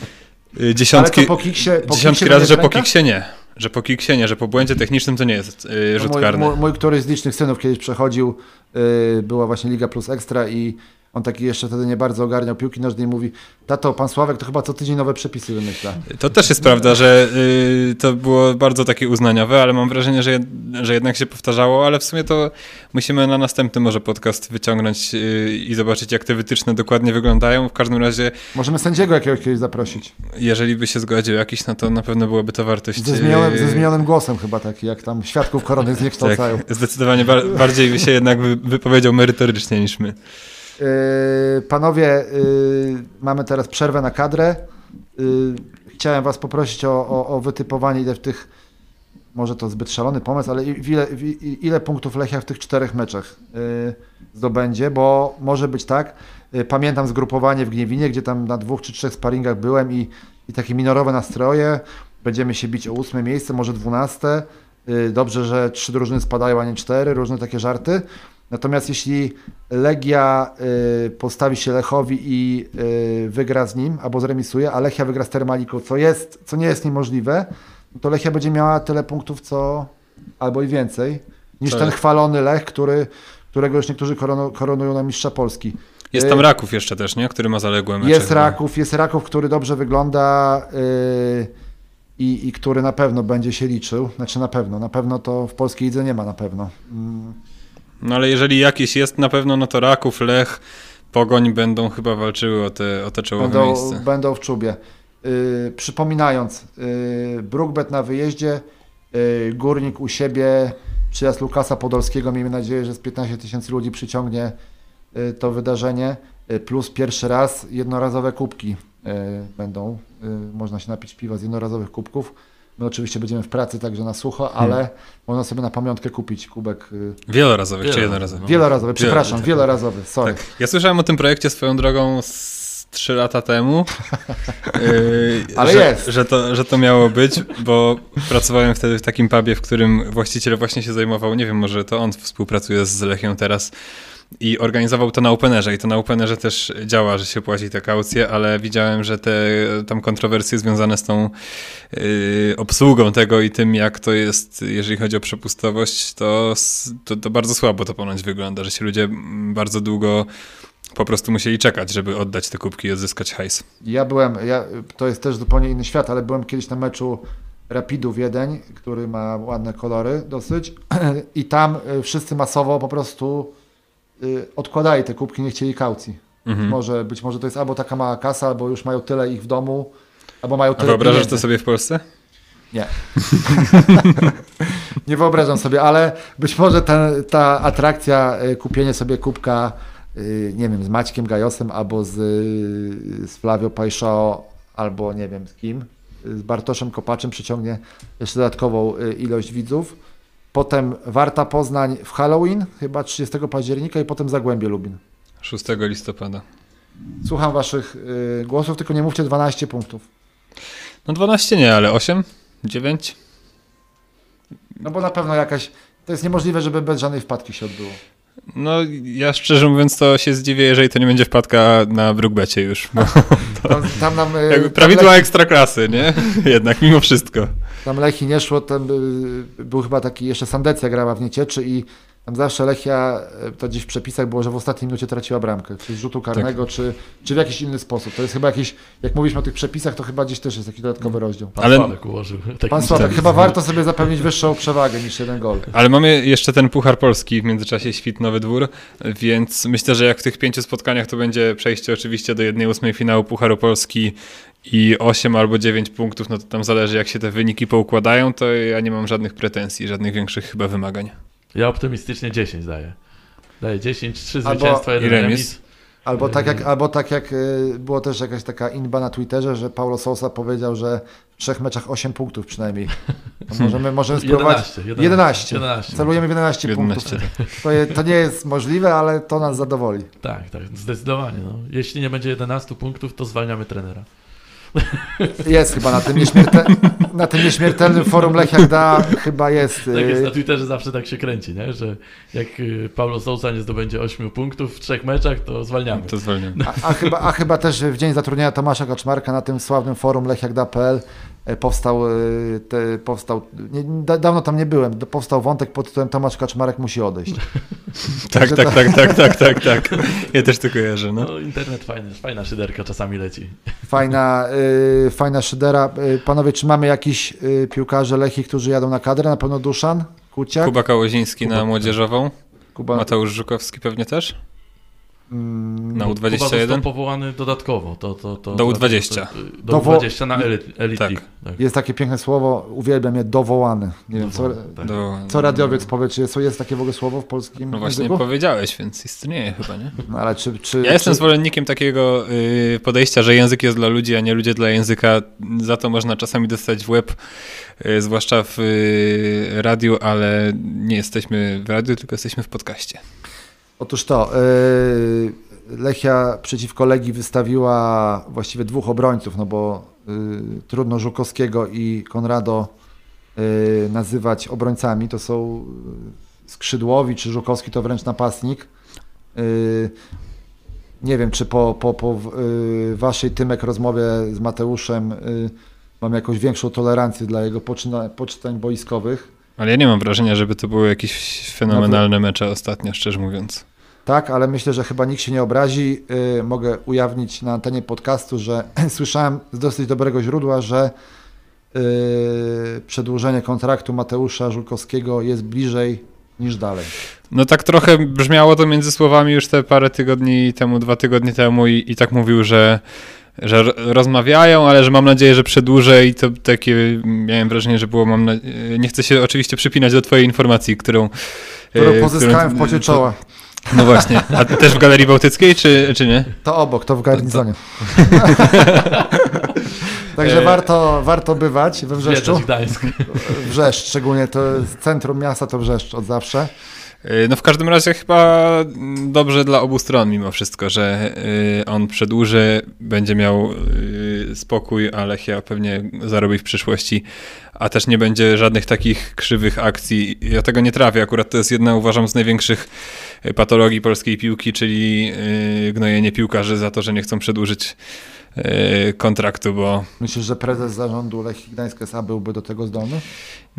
[SPEAKER 3] yy, dziesiątki, po Kiksie, po dziesiątki razy, że po Kiksie nie. że po kiksienie, że po błędzie technicznym to nie jest yy, rzut
[SPEAKER 1] mój,
[SPEAKER 3] karny.
[SPEAKER 1] Mój, mój któryś z licznych synów kiedyś przechodził, yy, była właśnie Liga Plus Ekstra i on taki jeszcze wtedy nie bardzo ogarniał piłki nożnej i mówi, tato, pan Sławek to chyba co tydzień nowe przepisy wymyśla.
[SPEAKER 3] To też jest prawda, że y, to było bardzo takie uznaniowe, ale mam wrażenie, że, że jednak się powtarzało, ale w sumie to musimy na następny może podcast wyciągnąć y, i zobaczyć, jak te wytyczne dokładnie wyglądają. W każdym razie,
[SPEAKER 1] Możemy sędziego jakiegoś kiedyś zaprosić.
[SPEAKER 3] jeżeli by się zgodził jakiś, no to na pewno byłaby to wartość.
[SPEAKER 1] Ze zmienionym,
[SPEAKER 3] y,
[SPEAKER 1] ze zmienionym głosem chyba taki, jak tam świadków korony zniekształcają.
[SPEAKER 3] tak, zdecydowanie bar bardziej by się jednak wy wypowiedział merytorycznie niż my.
[SPEAKER 1] Yy, panowie, yy, mamy teraz przerwę na kadrę. Yy, chciałem was poprosić o, o, o wytypowanie, ile w tych, może to zbyt szalony pomysł, ale ile, ile punktów Lechia w tych czterech meczach zdobędzie, bo może być tak, pamiętam zgrupowanie w Gniewinie, gdzie tam na dwóch czy trzech sparingach byłem i, i takie minorowe nastroje, będziemy się bić o ósme miejsce, może dwunaste. Dobrze, że trzy drużyny spadają, a nie cztery, różne takie żarty. Natomiast jeśli Legia y, postawi się Lechowi i y, wygra z nim, albo zremisuje, a Lechia wygra z Termaliką, co, jest, co nie jest niemożliwe, no to Lechia będzie miała tyle punktów, co albo i więcej, niż
[SPEAKER 3] Tak.
[SPEAKER 1] ten chwalony Lech, który, którego już niektórzy koronują na mistrza Polski.
[SPEAKER 3] Jest tam Raków jeszcze też, nie? Który ma zaległe mecze.
[SPEAKER 1] Jest. Raków, jest Raków, który dobrze wygląda y, i, i który na pewno będzie się liczył. Znaczy na pewno, na pewno to w polskiej lidze nie ma na pewno. Mm.
[SPEAKER 3] No ale jeżeli jakiś jest na pewno, no to Raków, Lech, Pogoń będą chyba walczyły o te, o te czołowe
[SPEAKER 1] będą,
[SPEAKER 3] miejsce.
[SPEAKER 1] będą w czubie. Yy, przypominając, yy, Brookbet na wyjeździe, yy, Górnik u siebie, przyjazd Lukasa Podolskiego, miejmy nadzieję, że z 15 tysięcy ludzi przyciągnie yy, to wydarzenie, yy, plus pierwszy raz jednorazowe kubki yy, będą, yy, można się napić piwa z jednorazowych kubków. My oczywiście będziemy w pracy, także na sucho, ale
[SPEAKER 3] Hmm.
[SPEAKER 1] można sobie na pamiątkę kupić kubek
[SPEAKER 3] Wielorazowych czy
[SPEAKER 2] Wielorazowy,
[SPEAKER 3] jednorazowych?
[SPEAKER 2] no.
[SPEAKER 1] wielorazowy, przepraszam,
[SPEAKER 3] Wielo-
[SPEAKER 1] wielorazowy, sorry.
[SPEAKER 3] Tak. Ja słyszałem o tym projekcie swoją drogą z 3 lata temu. Yy,
[SPEAKER 1] Ale
[SPEAKER 3] że,
[SPEAKER 1] jest.
[SPEAKER 3] Że to, że to miało być, bo pracowałem wtedy w takim pubie, w którym właściciel właśnie się zajmował, nie wiem, może to on współpracuje z Lechią teraz i organizował to na Openerze i to na Openerze też działa, że się płaci te kaucje, ale widziałem, że te tam kontrowersje związane z tą yy, obsługą tego i tym, jak to jest, jeżeli chodzi o przepustowość, to, to, to bardzo słabo to ponoć wygląda, że się ludzie bardzo długo po prostu musieli czekać, żeby oddać te kubki i odzyskać hajs.
[SPEAKER 1] Ja byłem, ja, to jest też zupełnie inny świat, ale byłem kiedyś na meczu Rapidu Wiedeń, który ma ładne kolory dosyć i tam y, wszyscy masowo po prostu odkładali te kubki, nie chcieli kaucji.
[SPEAKER 3] Mhm.
[SPEAKER 1] Może, być może to jest albo taka mała kasa, albo już mają tyle ich w domu, albo mają
[SPEAKER 3] A
[SPEAKER 1] tyle
[SPEAKER 3] wyobrażasz
[SPEAKER 1] pieniędzy.
[SPEAKER 3] to sobie w Polsce?
[SPEAKER 1] Nie. nie wyobrażam sobie, ale być może ten, ta atrakcja, y, kupienie sobie kubka, y, nie wiem, z Maćkiem Gajosem albo z, y, z Flavio Pajszao, albo nie wiem z kim, y, z Bartoszem Kopaczem przyciągnie jeszcze dodatkową y, ilość widzów. Potem Warta Poznań w Halloween, chyba 30 października i potem Zagłębie Lubin.
[SPEAKER 3] 6 listopada.
[SPEAKER 1] Słucham waszych y, głosów, tylko nie mówcie 12 punktów.
[SPEAKER 3] No 12 nie, ale 8? 9?
[SPEAKER 1] No bo na pewno jakaś, to jest niemożliwe, żeby bez żadnej wpadki się odbyło.
[SPEAKER 3] No ja szczerze mówiąc to się zdziwię, jeżeli to nie będzie wpadka na Brookbecie już. Bo
[SPEAKER 1] Tam, tam nam y, tam
[SPEAKER 3] prawidła ekstraklasy, nie? Jednak mimo wszystko.
[SPEAKER 1] Tam Lechi nie szło, tam y, był chyba taki, jeszcze Sandecja grała w Niecieczy i tam zawsze Lechia, y, to gdzieś w przepisach było, że w ostatniej minucie traciła bramkę, czy z rzutu karnego, czy, czy w jakiś inny sposób. To jest chyba jakiś, jak mówiliśmy o tych przepisach, to chyba gdzieś też jest taki dodatkowy rozdział.
[SPEAKER 2] Pan
[SPEAKER 3] Ale-
[SPEAKER 2] Sławek ułożył. taki
[SPEAKER 1] Pan Sławek, chyba warto sobie zapewnić wyższą przewagę niż jeden gol.
[SPEAKER 3] Ale mamy jeszcze ten Puchar Polski w międzyczasie świt Nowy Dwór, więc myślę, że jak w tych pięciu spotkaniach to będzie przejście oczywiście do jednej ósmej finału Pucharu Polski i 8 albo 9 punktów, no to tam zależy jak się te wyniki poukładają, to ja nie mam żadnych pretensji, żadnych większych chyba wymagań.
[SPEAKER 2] Ja optymistycznie 10 daję. Daję 10, 3
[SPEAKER 1] Albo-
[SPEAKER 2] zwycięstwa, jeden
[SPEAKER 3] i remis.
[SPEAKER 2] remis.
[SPEAKER 1] Albo tak jak, albo tak jak y, było też jakaś taka inba na Twitterze, że Paulo Sousa powiedział, że w trzech meczach 8 punktów przynajmniej. No możemy, możemy spróbować
[SPEAKER 2] 11, 11.
[SPEAKER 1] 11.
[SPEAKER 2] 11.
[SPEAKER 1] Celujemy w 11,
[SPEAKER 3] 11,
[SPEAKER 1] punktów. To, je, to nie jest możliwe, ale to nas zadowoli.
[SPEAKER 2] Tak, tak, zdecydowanie. No. Jeśli nie będzie 11 punktów, to zwalniamy trenera.
[SPEAKER 1] Jest chyba na tym, nieśmiertel... na tym nieśmiertelnym forum Lech jak da, chyba jest.
[SPEAKER 2] Tak jest, na
[SPEAKER 1] y,
[SPEAKER 2] Twitterze zawsze tak się kręci, nie? że jak y, Paulo Sousa nie zdobędzie 8 punktów w trzech meczach, to zwalniamy.
[SPEAKER 3] To zwalniam.
[SPEAKER 1] A, a, chyba, a chyba też w dzień zatrudnienia Tomasza Kaczmarka na tym sławnym forum lechjakda.pl e, powstał, e, te, powstał nie, da, dawno tam nie byłem, powstał wątek pod tytułem Tomasz Kaczmarek musi odejść.
[SPEAKER 3] tak, tak, tak, tak, tak, tak, tak. Ja też to kojarzę. No.
[SPEAKER 2] No, internet fajny, fajna szyderka czasami leci.
[SPEAKER 1] Fajna, y, fajna szydera. Panowie, czy mamy jakiś y, piłkarze Lechi, którzy jadą na kadrę? Na pewno Duszan, Kuciak,
[SPEAKER 3] Kuba Kałoziński
[SPEAKER 1] Kuba,
[SPEAKER 3] na młodzieżową.
[SPEAKER 1] Kuba
[SPEAKER 3] Mateusz Żukowski pewnie też?
[SPEAKER 1] Mm,
[SPEAKER 3] Na
[SPEAKER 2] Kuba został
[SPEAKER 3] U21?
[SPEAKER 2] powołany dodatkowo. To, to, to,
[SPEAKER 3] Do
[SPEAKER 2] to-
[SPEAKER 3] U20.
[SPEAKER 2] to- Do
[SPEAKER 1] Dowo-
[SPEAKER 2] U20 na Elite, elite
[SPEAKER 3] Tak.
[SPEAKER 2] Tak.
[SPEAKER 1] Jest takie piękne słowo, uwielbiam je, dowołany. Nie wiem, co,
[SPEAKER 2] tak.
[SPEAKER 3] Do...
[SPEAKER 1] co radiowiec powie, czy jest, jest takie w ogóle słowo w polskim
[SPEAKER 3] No właśnie
[SPEAKER 1] języku?
[SPEAKER 3] powiedziałeś, więc istnieje chyba, nie?
[SPEAKER 1] No, ale czy, czy,
[SPEAKER 3] Ja jestem
[SPEAKER 1] czy,
[SPEAKER 3] zwolennikiem takiego y, podejścia, że język jest dla ludzi, a nie ludzie dla języka. Za to można czasami dostać w łeb, y, zwłaszcza w y, radiu, ale nie jesteśmy w radiu, tylko jesteśmy w podcaście.
[SPEAKER 1] Otóż to, yy, Lechia przeciwko Legii wystawiła właściwie dwóch obrońców, no bo yy, trudno Żukowskiego i Konrado yy, nazywać obrońcami. To są skrzydłowi, czy Żukowski to wręcz napastnik. Nie wiem, czy po, po, po waszej Tymek rozmowie z Mateuszem mam jakąś większą tolerancję dla jego poczyna, poczynań boiskowych.
[SPEAKER 3] Ale ja nie mam wrażenia, żeby to były jakieś fenomenalne mecze ostatnio, szczerze mówiąc.
[SPEAKER 1] Tak, ale myślę, że chyba nikt się nie obrazi. Yy, mogę ujawnić na antenie podcastu, że słyszałem z dosyć dobrego źródła, że yy, przedłużenie kontraktu Mateusza Żulkowskiego jest bliżej niż dalej.
[SPEAKER 3] No tak trochę brzmiało to między słowami już te parę tygodni temu, dwa tygodnie temu i, i tak mówił, że, że rozmawiają, ale że mam nadzieję, że przedłużę i to takie miałem wrażenie, że było, mam na... nie chcę się oczywiście przypinać do twojej informacji, którą...
[SPEAKER 1] Którą
[SPEAKER 3] e,
[SPEAKER 1] pozyskałem w
[SPEAKER 3] którą-
[SPEAKER 1] pocie czoła.
[SPEAKER 3] No właśnie, a też w Galerii Bałtyckiej, czy, czy nie?
[SPEAKER 1] To obok, to w garnizonie. Także
[SPEAKER 3] E,
[SPEAKER 1] warto, warto bywać we Wrzeszczu. Wrzeszcz, szczególnie to centrum miasta to Wrzeszcz od zawsze.
[SPEAKER 3] E, No w każdym razie chyba dobrze dla obu stron mimo wszystko, że y, on przedłuży, będzie miał y, spokój, a Lechia pewnie zarobi w przyszłości, a też nie będzie żadnych takich krzywych akcji. Ja tego nie trafię, akurat to jest jedna uważam z największych y, patologii polskiej piłki, czyli y, gnojenie piłkarzy za to, że nie chcą przedłużyć y, kontraktu, bo
[SPEAKER 1] Myślisz, że prezes zarządu Lechii Gdańsk S.A. byłby do tego zdolny?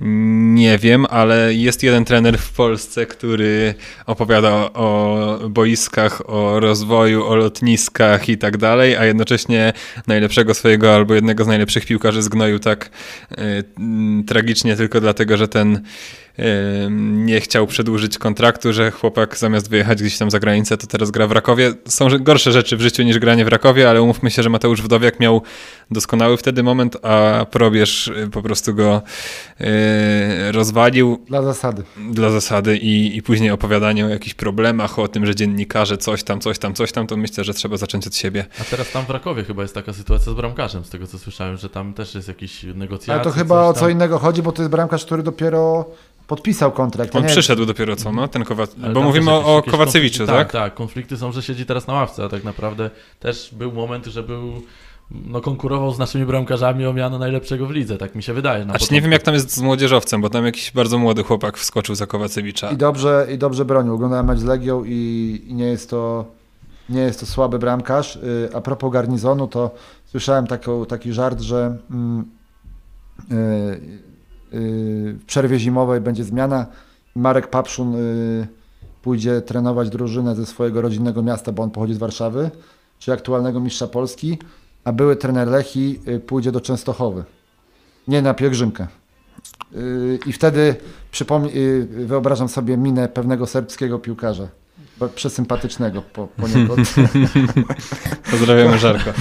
[SPEAKER 3] Nie wiem, ale jest jeden trener w Polsce, który opowiada o boiskach, o rozwoju, o lotniskach i tak dalej, a jednocześnie najlepszego swojego albo jednego z najlepszych piłkarzy zgnoił tak mm, tragicznie tylko dlatego, że ten e, nie chciał przedłużyć kontraktu, że chłopak zamiast wyjechać gdzieś tam za granicę, to teraz gra w Rakowie. Są gorsze rzeczy w życiu niż granie w Rakowie, ale umówmy się, że Mateusz Wdowiak miał doskonały wtedy moment, a probierz e, po prostu go e, rozwalił
[SPEAKER 1] Dla zasady.
[SPEAKER 3] dla zasady i, i później opowiadanie o jakichś problemach, o tym, że dziennikarze coś tam, coś tam, coś tam, to myślę, że trzeba zacząć od siebie.
[SPEAKER 2] A teraz tam w Rakowie chyba jest taka sytuacja z bramkarzem, z tego co słyszałem, że tam też jest jakiś negocjacja.
[SPEAKER 1] Ale to chyba o co innego chodzi, bo to jest bramkarz, który dopiero podpisał kontrakt.
[SPEAKER 3] On
[SPEAKER 1] Nie,
[SPEAKER 3] przyszedł dopiero co, no, ten Kowac... Bo mówimy
[SPEAKER 2] jakieś-
[SPEAKER 3] o Kowacewiczu, tak?
[SPEAKER 2] Tak, tak. Konflikty są, że siedzi teraz na ławce, a tak naprawdę też był moment, że był no, konkurował z naszymi bramkarzami o miano najlepszego w lidze, tak mi się wydaje. na
[SPEAKER 3] Znaczy nie wiem jak tam jest z młodzieżowcem, bo tam jakiś bardzo młody chłopak wskoczył za Kowacewicza.
[SPEAKER 1] I dobrze, I dobrze bronił. Oglądałem mecz z Legią i, i nie jest to nie jest to słaby bramkarz. Y, A propos garnizonu, to słyszałem taką, taki żart, że mm, y, y, w przerwie zimowej będzie zmiana. Marek Papszun y, pójdzie trenować drużynę ze swojego rodzinnego miasta, bo on pochodzi z Warszawy, czy aktualnego mistrza Polski, a były trener Lechi y, pójdzie do Częstochowy. Nie na pielgrzymkę. Y, I wtedy y, wyobrażam sobie minę pewnego serbskiego piłkarza. Przesympatycznego po, poniekąd.
[SPEAKER 3] Pozdrawiamy Żarko.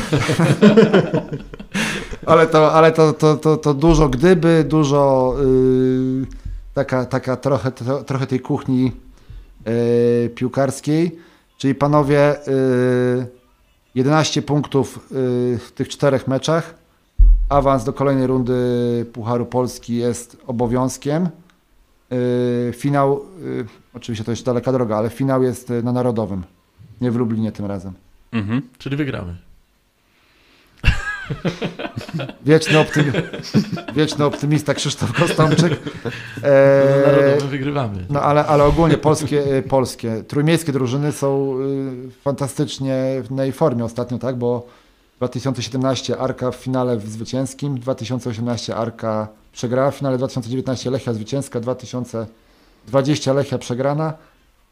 [SPEAKER 1] Ale to, ale to, to, to, to dużo gdyby, dużo y, taka, taka trochę, tro, trochę tej kuchni y, piłkarskiej. Czyli panowie, y, 11 punktów y, w tych czterech meczach. Awans do kolejnej rundy Pucharu Polski jest obowiązkiem. Y, finał, y, oczywiście to jeszcze daleka droga, ale finał jest na Narodowym. Nie w Lublinie tym razem.
[SPEAKER 3] Mhm.
[SPEAKER 2] Czyli wygramy.
[SPEAKER 1] Wieczny, optymi... Wieczny optymista Krzysztof Kostomczyk.
[SPEAKER 2] Na
[SPEAKER 1] E,
[SPEAKER 2] Narodowym wygrywamy.
[SPEAKER 1] no ale, ale ogólnie polskie, e, polskie, trójmiejskie drużyny są y, fantastycznie w tej formie ostatnio, tak? Bo 2017 Arka w finale zwycięskim, 2018 Arka przegrała w finale, 2019 Lechia zwycięska, 2020 Lechia przegrana,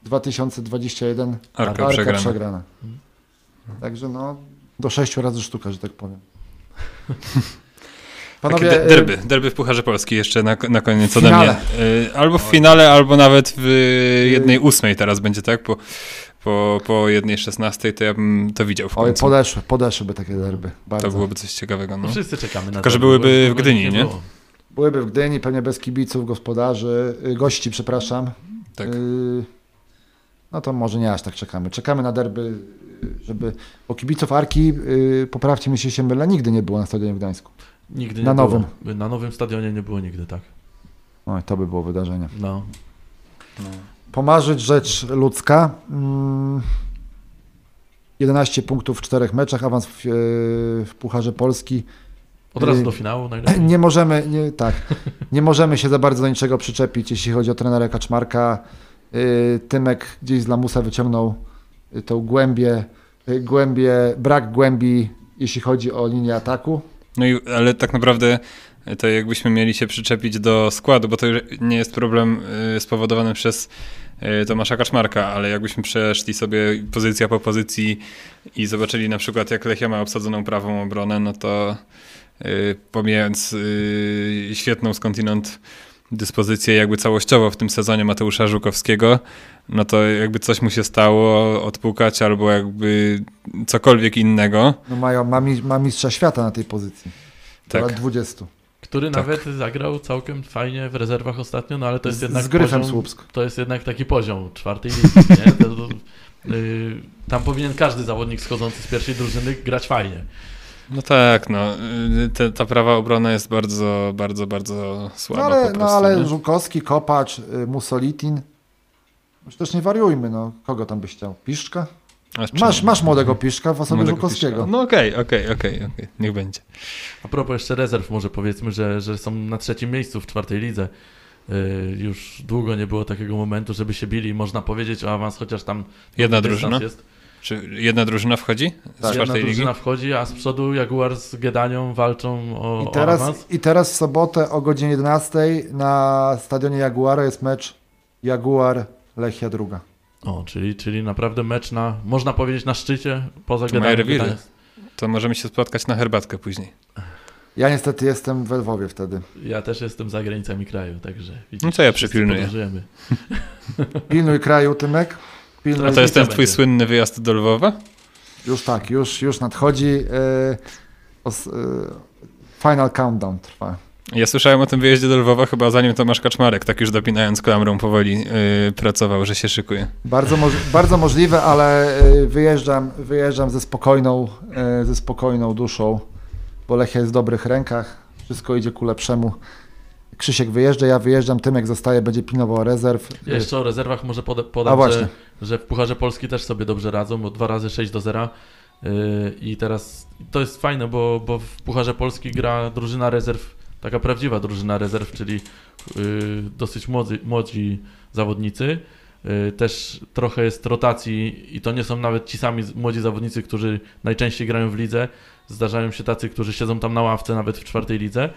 [SPEAKER 1] 2021
[SPEAKER 3] Arka
[SPEAKER 1] Arka
[SPEAKER 3] przegrana.
[SPEAKER 1] przegrana. Także no, do sześciu razy sztuka, że tak powiem.
[SPEAKER 3] Takie
[SPEAKER 1] Panowie,
[SPEAKER 3] de-
[SPEAKER 1] y,
[SPEAKER 3] derby, derby w Pucharze Polski jeszcze na, na koniec ode mnie. Y, Albo w finale, albo nawet w jednej ósmej teraz będzie, tak? Po, po, po jednej szesnastej to ja bym to widział w
[SPEAKER 1] Oj,
[SPEAKER 3] końcu.
[SPEAKER 1] podeszły, podeszłyby takie derby. Bardzo.
[SPEAKER 3] To byłoby coś ciekawego. No.
[SPEAKER 2] Wszyscy czekamy na
[SPEAKER 3] Tylko, że
[SPEAKER 2] to,
[SPEAKER 3] byłyby w Gdyni, nie?
[SPEAKER 1] Byłyby w Gdyni, pewnie bez kibiców, gospodarzy, y, gości, przepraszam.
[SPEAKER 3] Tak.
[SPEAKER 1] Y, No to może nie aż tak czekamy. Czekamy na derby, y, żeby... Bo kibiców Arki, y, poprawcie mi, jeśli się mylę, nigdy nie było na stadionie w Gdańsku.
[SPEAKER 2] Nigdy
[SPEAKER 1] Na
[SPEAKER 2] nie
[SPEAKER 1] nowym.
[SPEAKER 2] Było. Na nowym stadionie nie było nigdy, tak.
[SPEAKER 1] Oj, to by było wydarzenie.
[SPEAKER 2] No.
[SPEAKER 3] No.
[SPEAKER 1] Pomarzyć rzecz ludzka. Mm, 11 punktów w czterech meczach, awans w, e, w Pucharze Polski.
[SPEAKER 2] Od razu
[SPEAKER 1] Y,
[SPEAKER 2] do finału najlepiej.
[SPEAKER 1] Nie możemy, nie, tak, nie możemy się za bardzo do niczego przyczepić, jeśli chodzi o trenera Kaczmarka. Y, Tymek gdzieś z lamusa wyciągnął y, tą głębię, y, głębię, brak głębi, jeśli chodzi o linię ataku.
[SPEAKER 3] No i, ale tak naprawdę to jakbyśmy mieli się przyczepić do składu, bo to nie jest problem y, spowodowany przez y, Tomasza Kaczmarka, ale jakbyśmy przeszli sobie pozycja po pozycji i zobaczyli na przykład jak Lechia ma obsadzoną prawą obronę, no to y, pomijając y, świetną skądinąd dyspozycję jakby całościowo w tym sezonie Mateusza Żukowskiego, no to jakby coś mu się stało odpukać albo jakby cokolwiek innego.
[SPEAKER 1] No mają, ma, ma mistrza świata na tej pozycji.
[SPEAKER 3] Tak.
[SPEAKER 1] lat 20.
[SPEAKER 2] Który
[SPEAKER 3] Tak.
[SPEAKER 2] nawet zagrał całkiem fajnie w rezerwach ostatnio, no ale to jest
[SPEAKER 1] Z,
[SPEAKER 2] jednak
[SPEAKER 1] z Gryfem
[SPEAKER 2] poziom,
[SPEAKER 1] Słupsk.
[SPEAKER 2] to jest jednak taki poziom czwartej ligi, nie? To, to, y, tam powinien każdy zawodnik schodzący z pierwszej drużyny grać fajnie.
[SPEAKER 3] No tak, no. y, Te, ta prawa obrona jest bardzo, bardzo, bardzo
[SPEAKER 1] No
[SPEAKER 3] słaba
[SPEAKER 1] ale,
[SPEAKER 3] po
[SPEAKER 1] no
[SPEAKER 3] prostu.
[SPEAKER 1] ale
[SPEAKER 3] nie?
[SPEAKER 1] Żukowski, Kopacz, y, Musolitin. Już też nie wariujmy, no. Kogo tam byś chciał? Piszczka?
[SPEAKER 3] Masz,
[SPEAKER 1] Masz, młodego Piszczka w osobie
[SPEAKER 3] młodego
[SPEAKER 1] Żukowskiego.
[SPEAKER 3] piszka. No okej, okej, okej, okej, niech będzie.
[SPEAKER 2] A propos jeszcze rezerw, może powiedzmy, że, że są na trzecim miejscu w czwartej lidze. Y, już długo nie było takiego momentu, żeby się bili. Można powiedzieć o awans, chociaż tam
[SPEAKER 3] Jedna drużyna?
[SPEAKER 2] jest.
[SPEAKER 3] Czy jedna drużyna wchodzi z
[SPEAKER 1] Tak.
[SPEAKER 2] Jedna
[SPEAKER 3] czwartej ligi?
[SPEAKER 2] drużyna wchodzi, a z przodu Jaguar z Gedanią walczą o,
[SPEAKER 1] I
[SPEAKER 2] o
[SPEAKER 1] teraz,
[SPEAKER 2] awans.
[SPEAKER 1] I teraz w sobotę o godzinie 11 na stadionie Jaguara jest mecz Jaguar Lechia druga.
[SPEAKER 2] O, czyli, czyli naprawdę mecz na, można powiedzieć, na szczycie poza Gedanią.
[SPEAKER 3] To możemy się spotkać na herbatkę później.
[SPEAKER 1] Ja niestety jestem we Lwowie wtedy.
[SPEAKER 2] Ja też jestem za granicami kraju, także widzisz,
[SPEAKER 3] No to ja przypilnuję.
[SPEAKER 1] Pilnuj kraju, Tymek.
[SPEAKER 3] A to jest ten
[SPEAKER 2] będzie.
[SPEAKER 3] twój słynny wyjazd do Lwowa?
[SPEAKER 1] Już tak, już, już nadchodzi. E, os, e, final countdown trwa.
[SPEAKER 3] Ja słyszałem o tym wyjeździe do Lwowa chyba zanim Tomasz Kaczmarek, tak już dopinając klamrą powoli yy, pracował, że się szykuje.
[SPEAKER 1] Bardzo, moż, bardzo możliwe, ale wyjeżdżam, wyjeżdżam ze spokojną, ze spokojną duszą, bo Lechia jest w dobrych rękach. Wszystko idzie ku lepszemu. Krzysiek wyjeżdża, ja wyjeżdżam, Tymek zostaje, będzie pilnował rezerw.
[SPEAKER 2] Jeszcze o rezerwach może poda-
[SPEAKER 1] A
[SPEAKER 2] podam,
[SPEAKER 1] właśnie.
[SPEAKER 2] że, że w Pucharze Polski też sobie dobrze radzą, bo dwa razy 6 do 0 yy, i teraz to jest fajne, bo, bo w Pucharze Polski gra drużyna rezerw, taka prawdziwa drużyna rezerw, czyli yy, dosyć młodzi, młodzi zawodnicy. Yy, Też trochę jest rotacji i to nie są nawet ci sami młodzi zawodnicy, którzy najczęściej grają w lidze. Zdarzają się tacy, którzy siedzą tam na ławce nawet w czwartej lidze.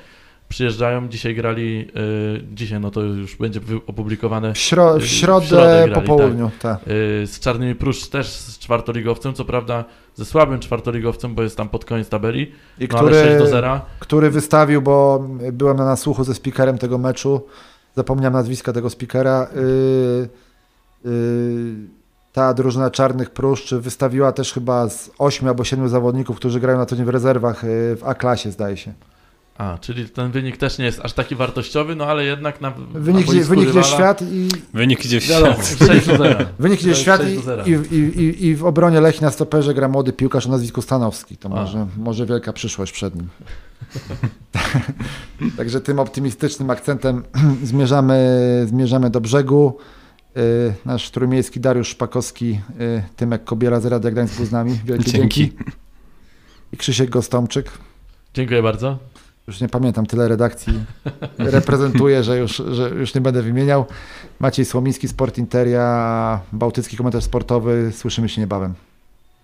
[SPEAKER 2] Przyjeżdżają, dzisiaj grali, yy, dzisiaj no to już będzie opublikowane
[SPEAKER 1] W, śro, w
[SPEAKER 2] W
[SPEAKER 1] środę,
[SPEAKER 2] środę grali,
[SPEAKER 1] po południu. Tak.
[SPEAKER 2] Yy, z Czarnymi Prusz też z czwartoligowcem, co prawda ze słabym czwartoligowcem, bo jest tam pod koniec tabeli,
[SPEAKER 1] I
[SPEAKER 2] no ale 6
[SPEAKER 1] który,
[SPEAKER 2] do 0.
[SPEAKER 1] który wystawił, bo byłem na nasłuchu ze speakerem tego meczu, zapomniałem nazwiska tego speakera. Yy, yy, ta drużyna Czarnych Pruszczy wystawiła też chyba z 8 albo 7 zawodników, którzy grają na co dzień w rezerwach w A-klasie, zdaje się.
[SPEAKER 2] A, czyli ten wynik też nie jest aż taki wartościowy, no ale jednak na
[SPEAKER 1] Wynik,
[SPEAKER 2] na
[SPEAKER 1] idzie, wynik idzie świat i
[SPEAKER 3] Wynik idzie w świat.
[SPEAKER 2] 6 do 0.
[SPEAKER 1] wynik idzie w świat i,
[SPEAKER 2] 6 do 0.
[SPEAKER 1] i, i, i, w obronie Lechii na stoperze gra młody piłkarz o nazwisku Stanowski. To
[SPEAKER 2] A.
[SPEAKER 1] może, może wielka przyszłość przed nim. Także tym optymistycznym akcentem zmierzamy, zmierzamy do brzegu. Y, Nasz trójmiejski Dariusz Szpakowski, y, Tymek Kobiela z Radia Gdańsk był z nami. Wielkie dzięki.
[SPEAKER 3] Dzięki.
[SPEAKER 1] I Krzysiek Gostomczyk.
[SPEAKER 2] Dziękuję bardzo.
[SPEAKER 1] Już nie pamiętam, tyle redakcji reprezentuję, że już, że już nie będę wymieniał. Maciej Słomiński, Sport Interia, Bałtycki Komentarz Sportowy. Słyszymy się niebawem.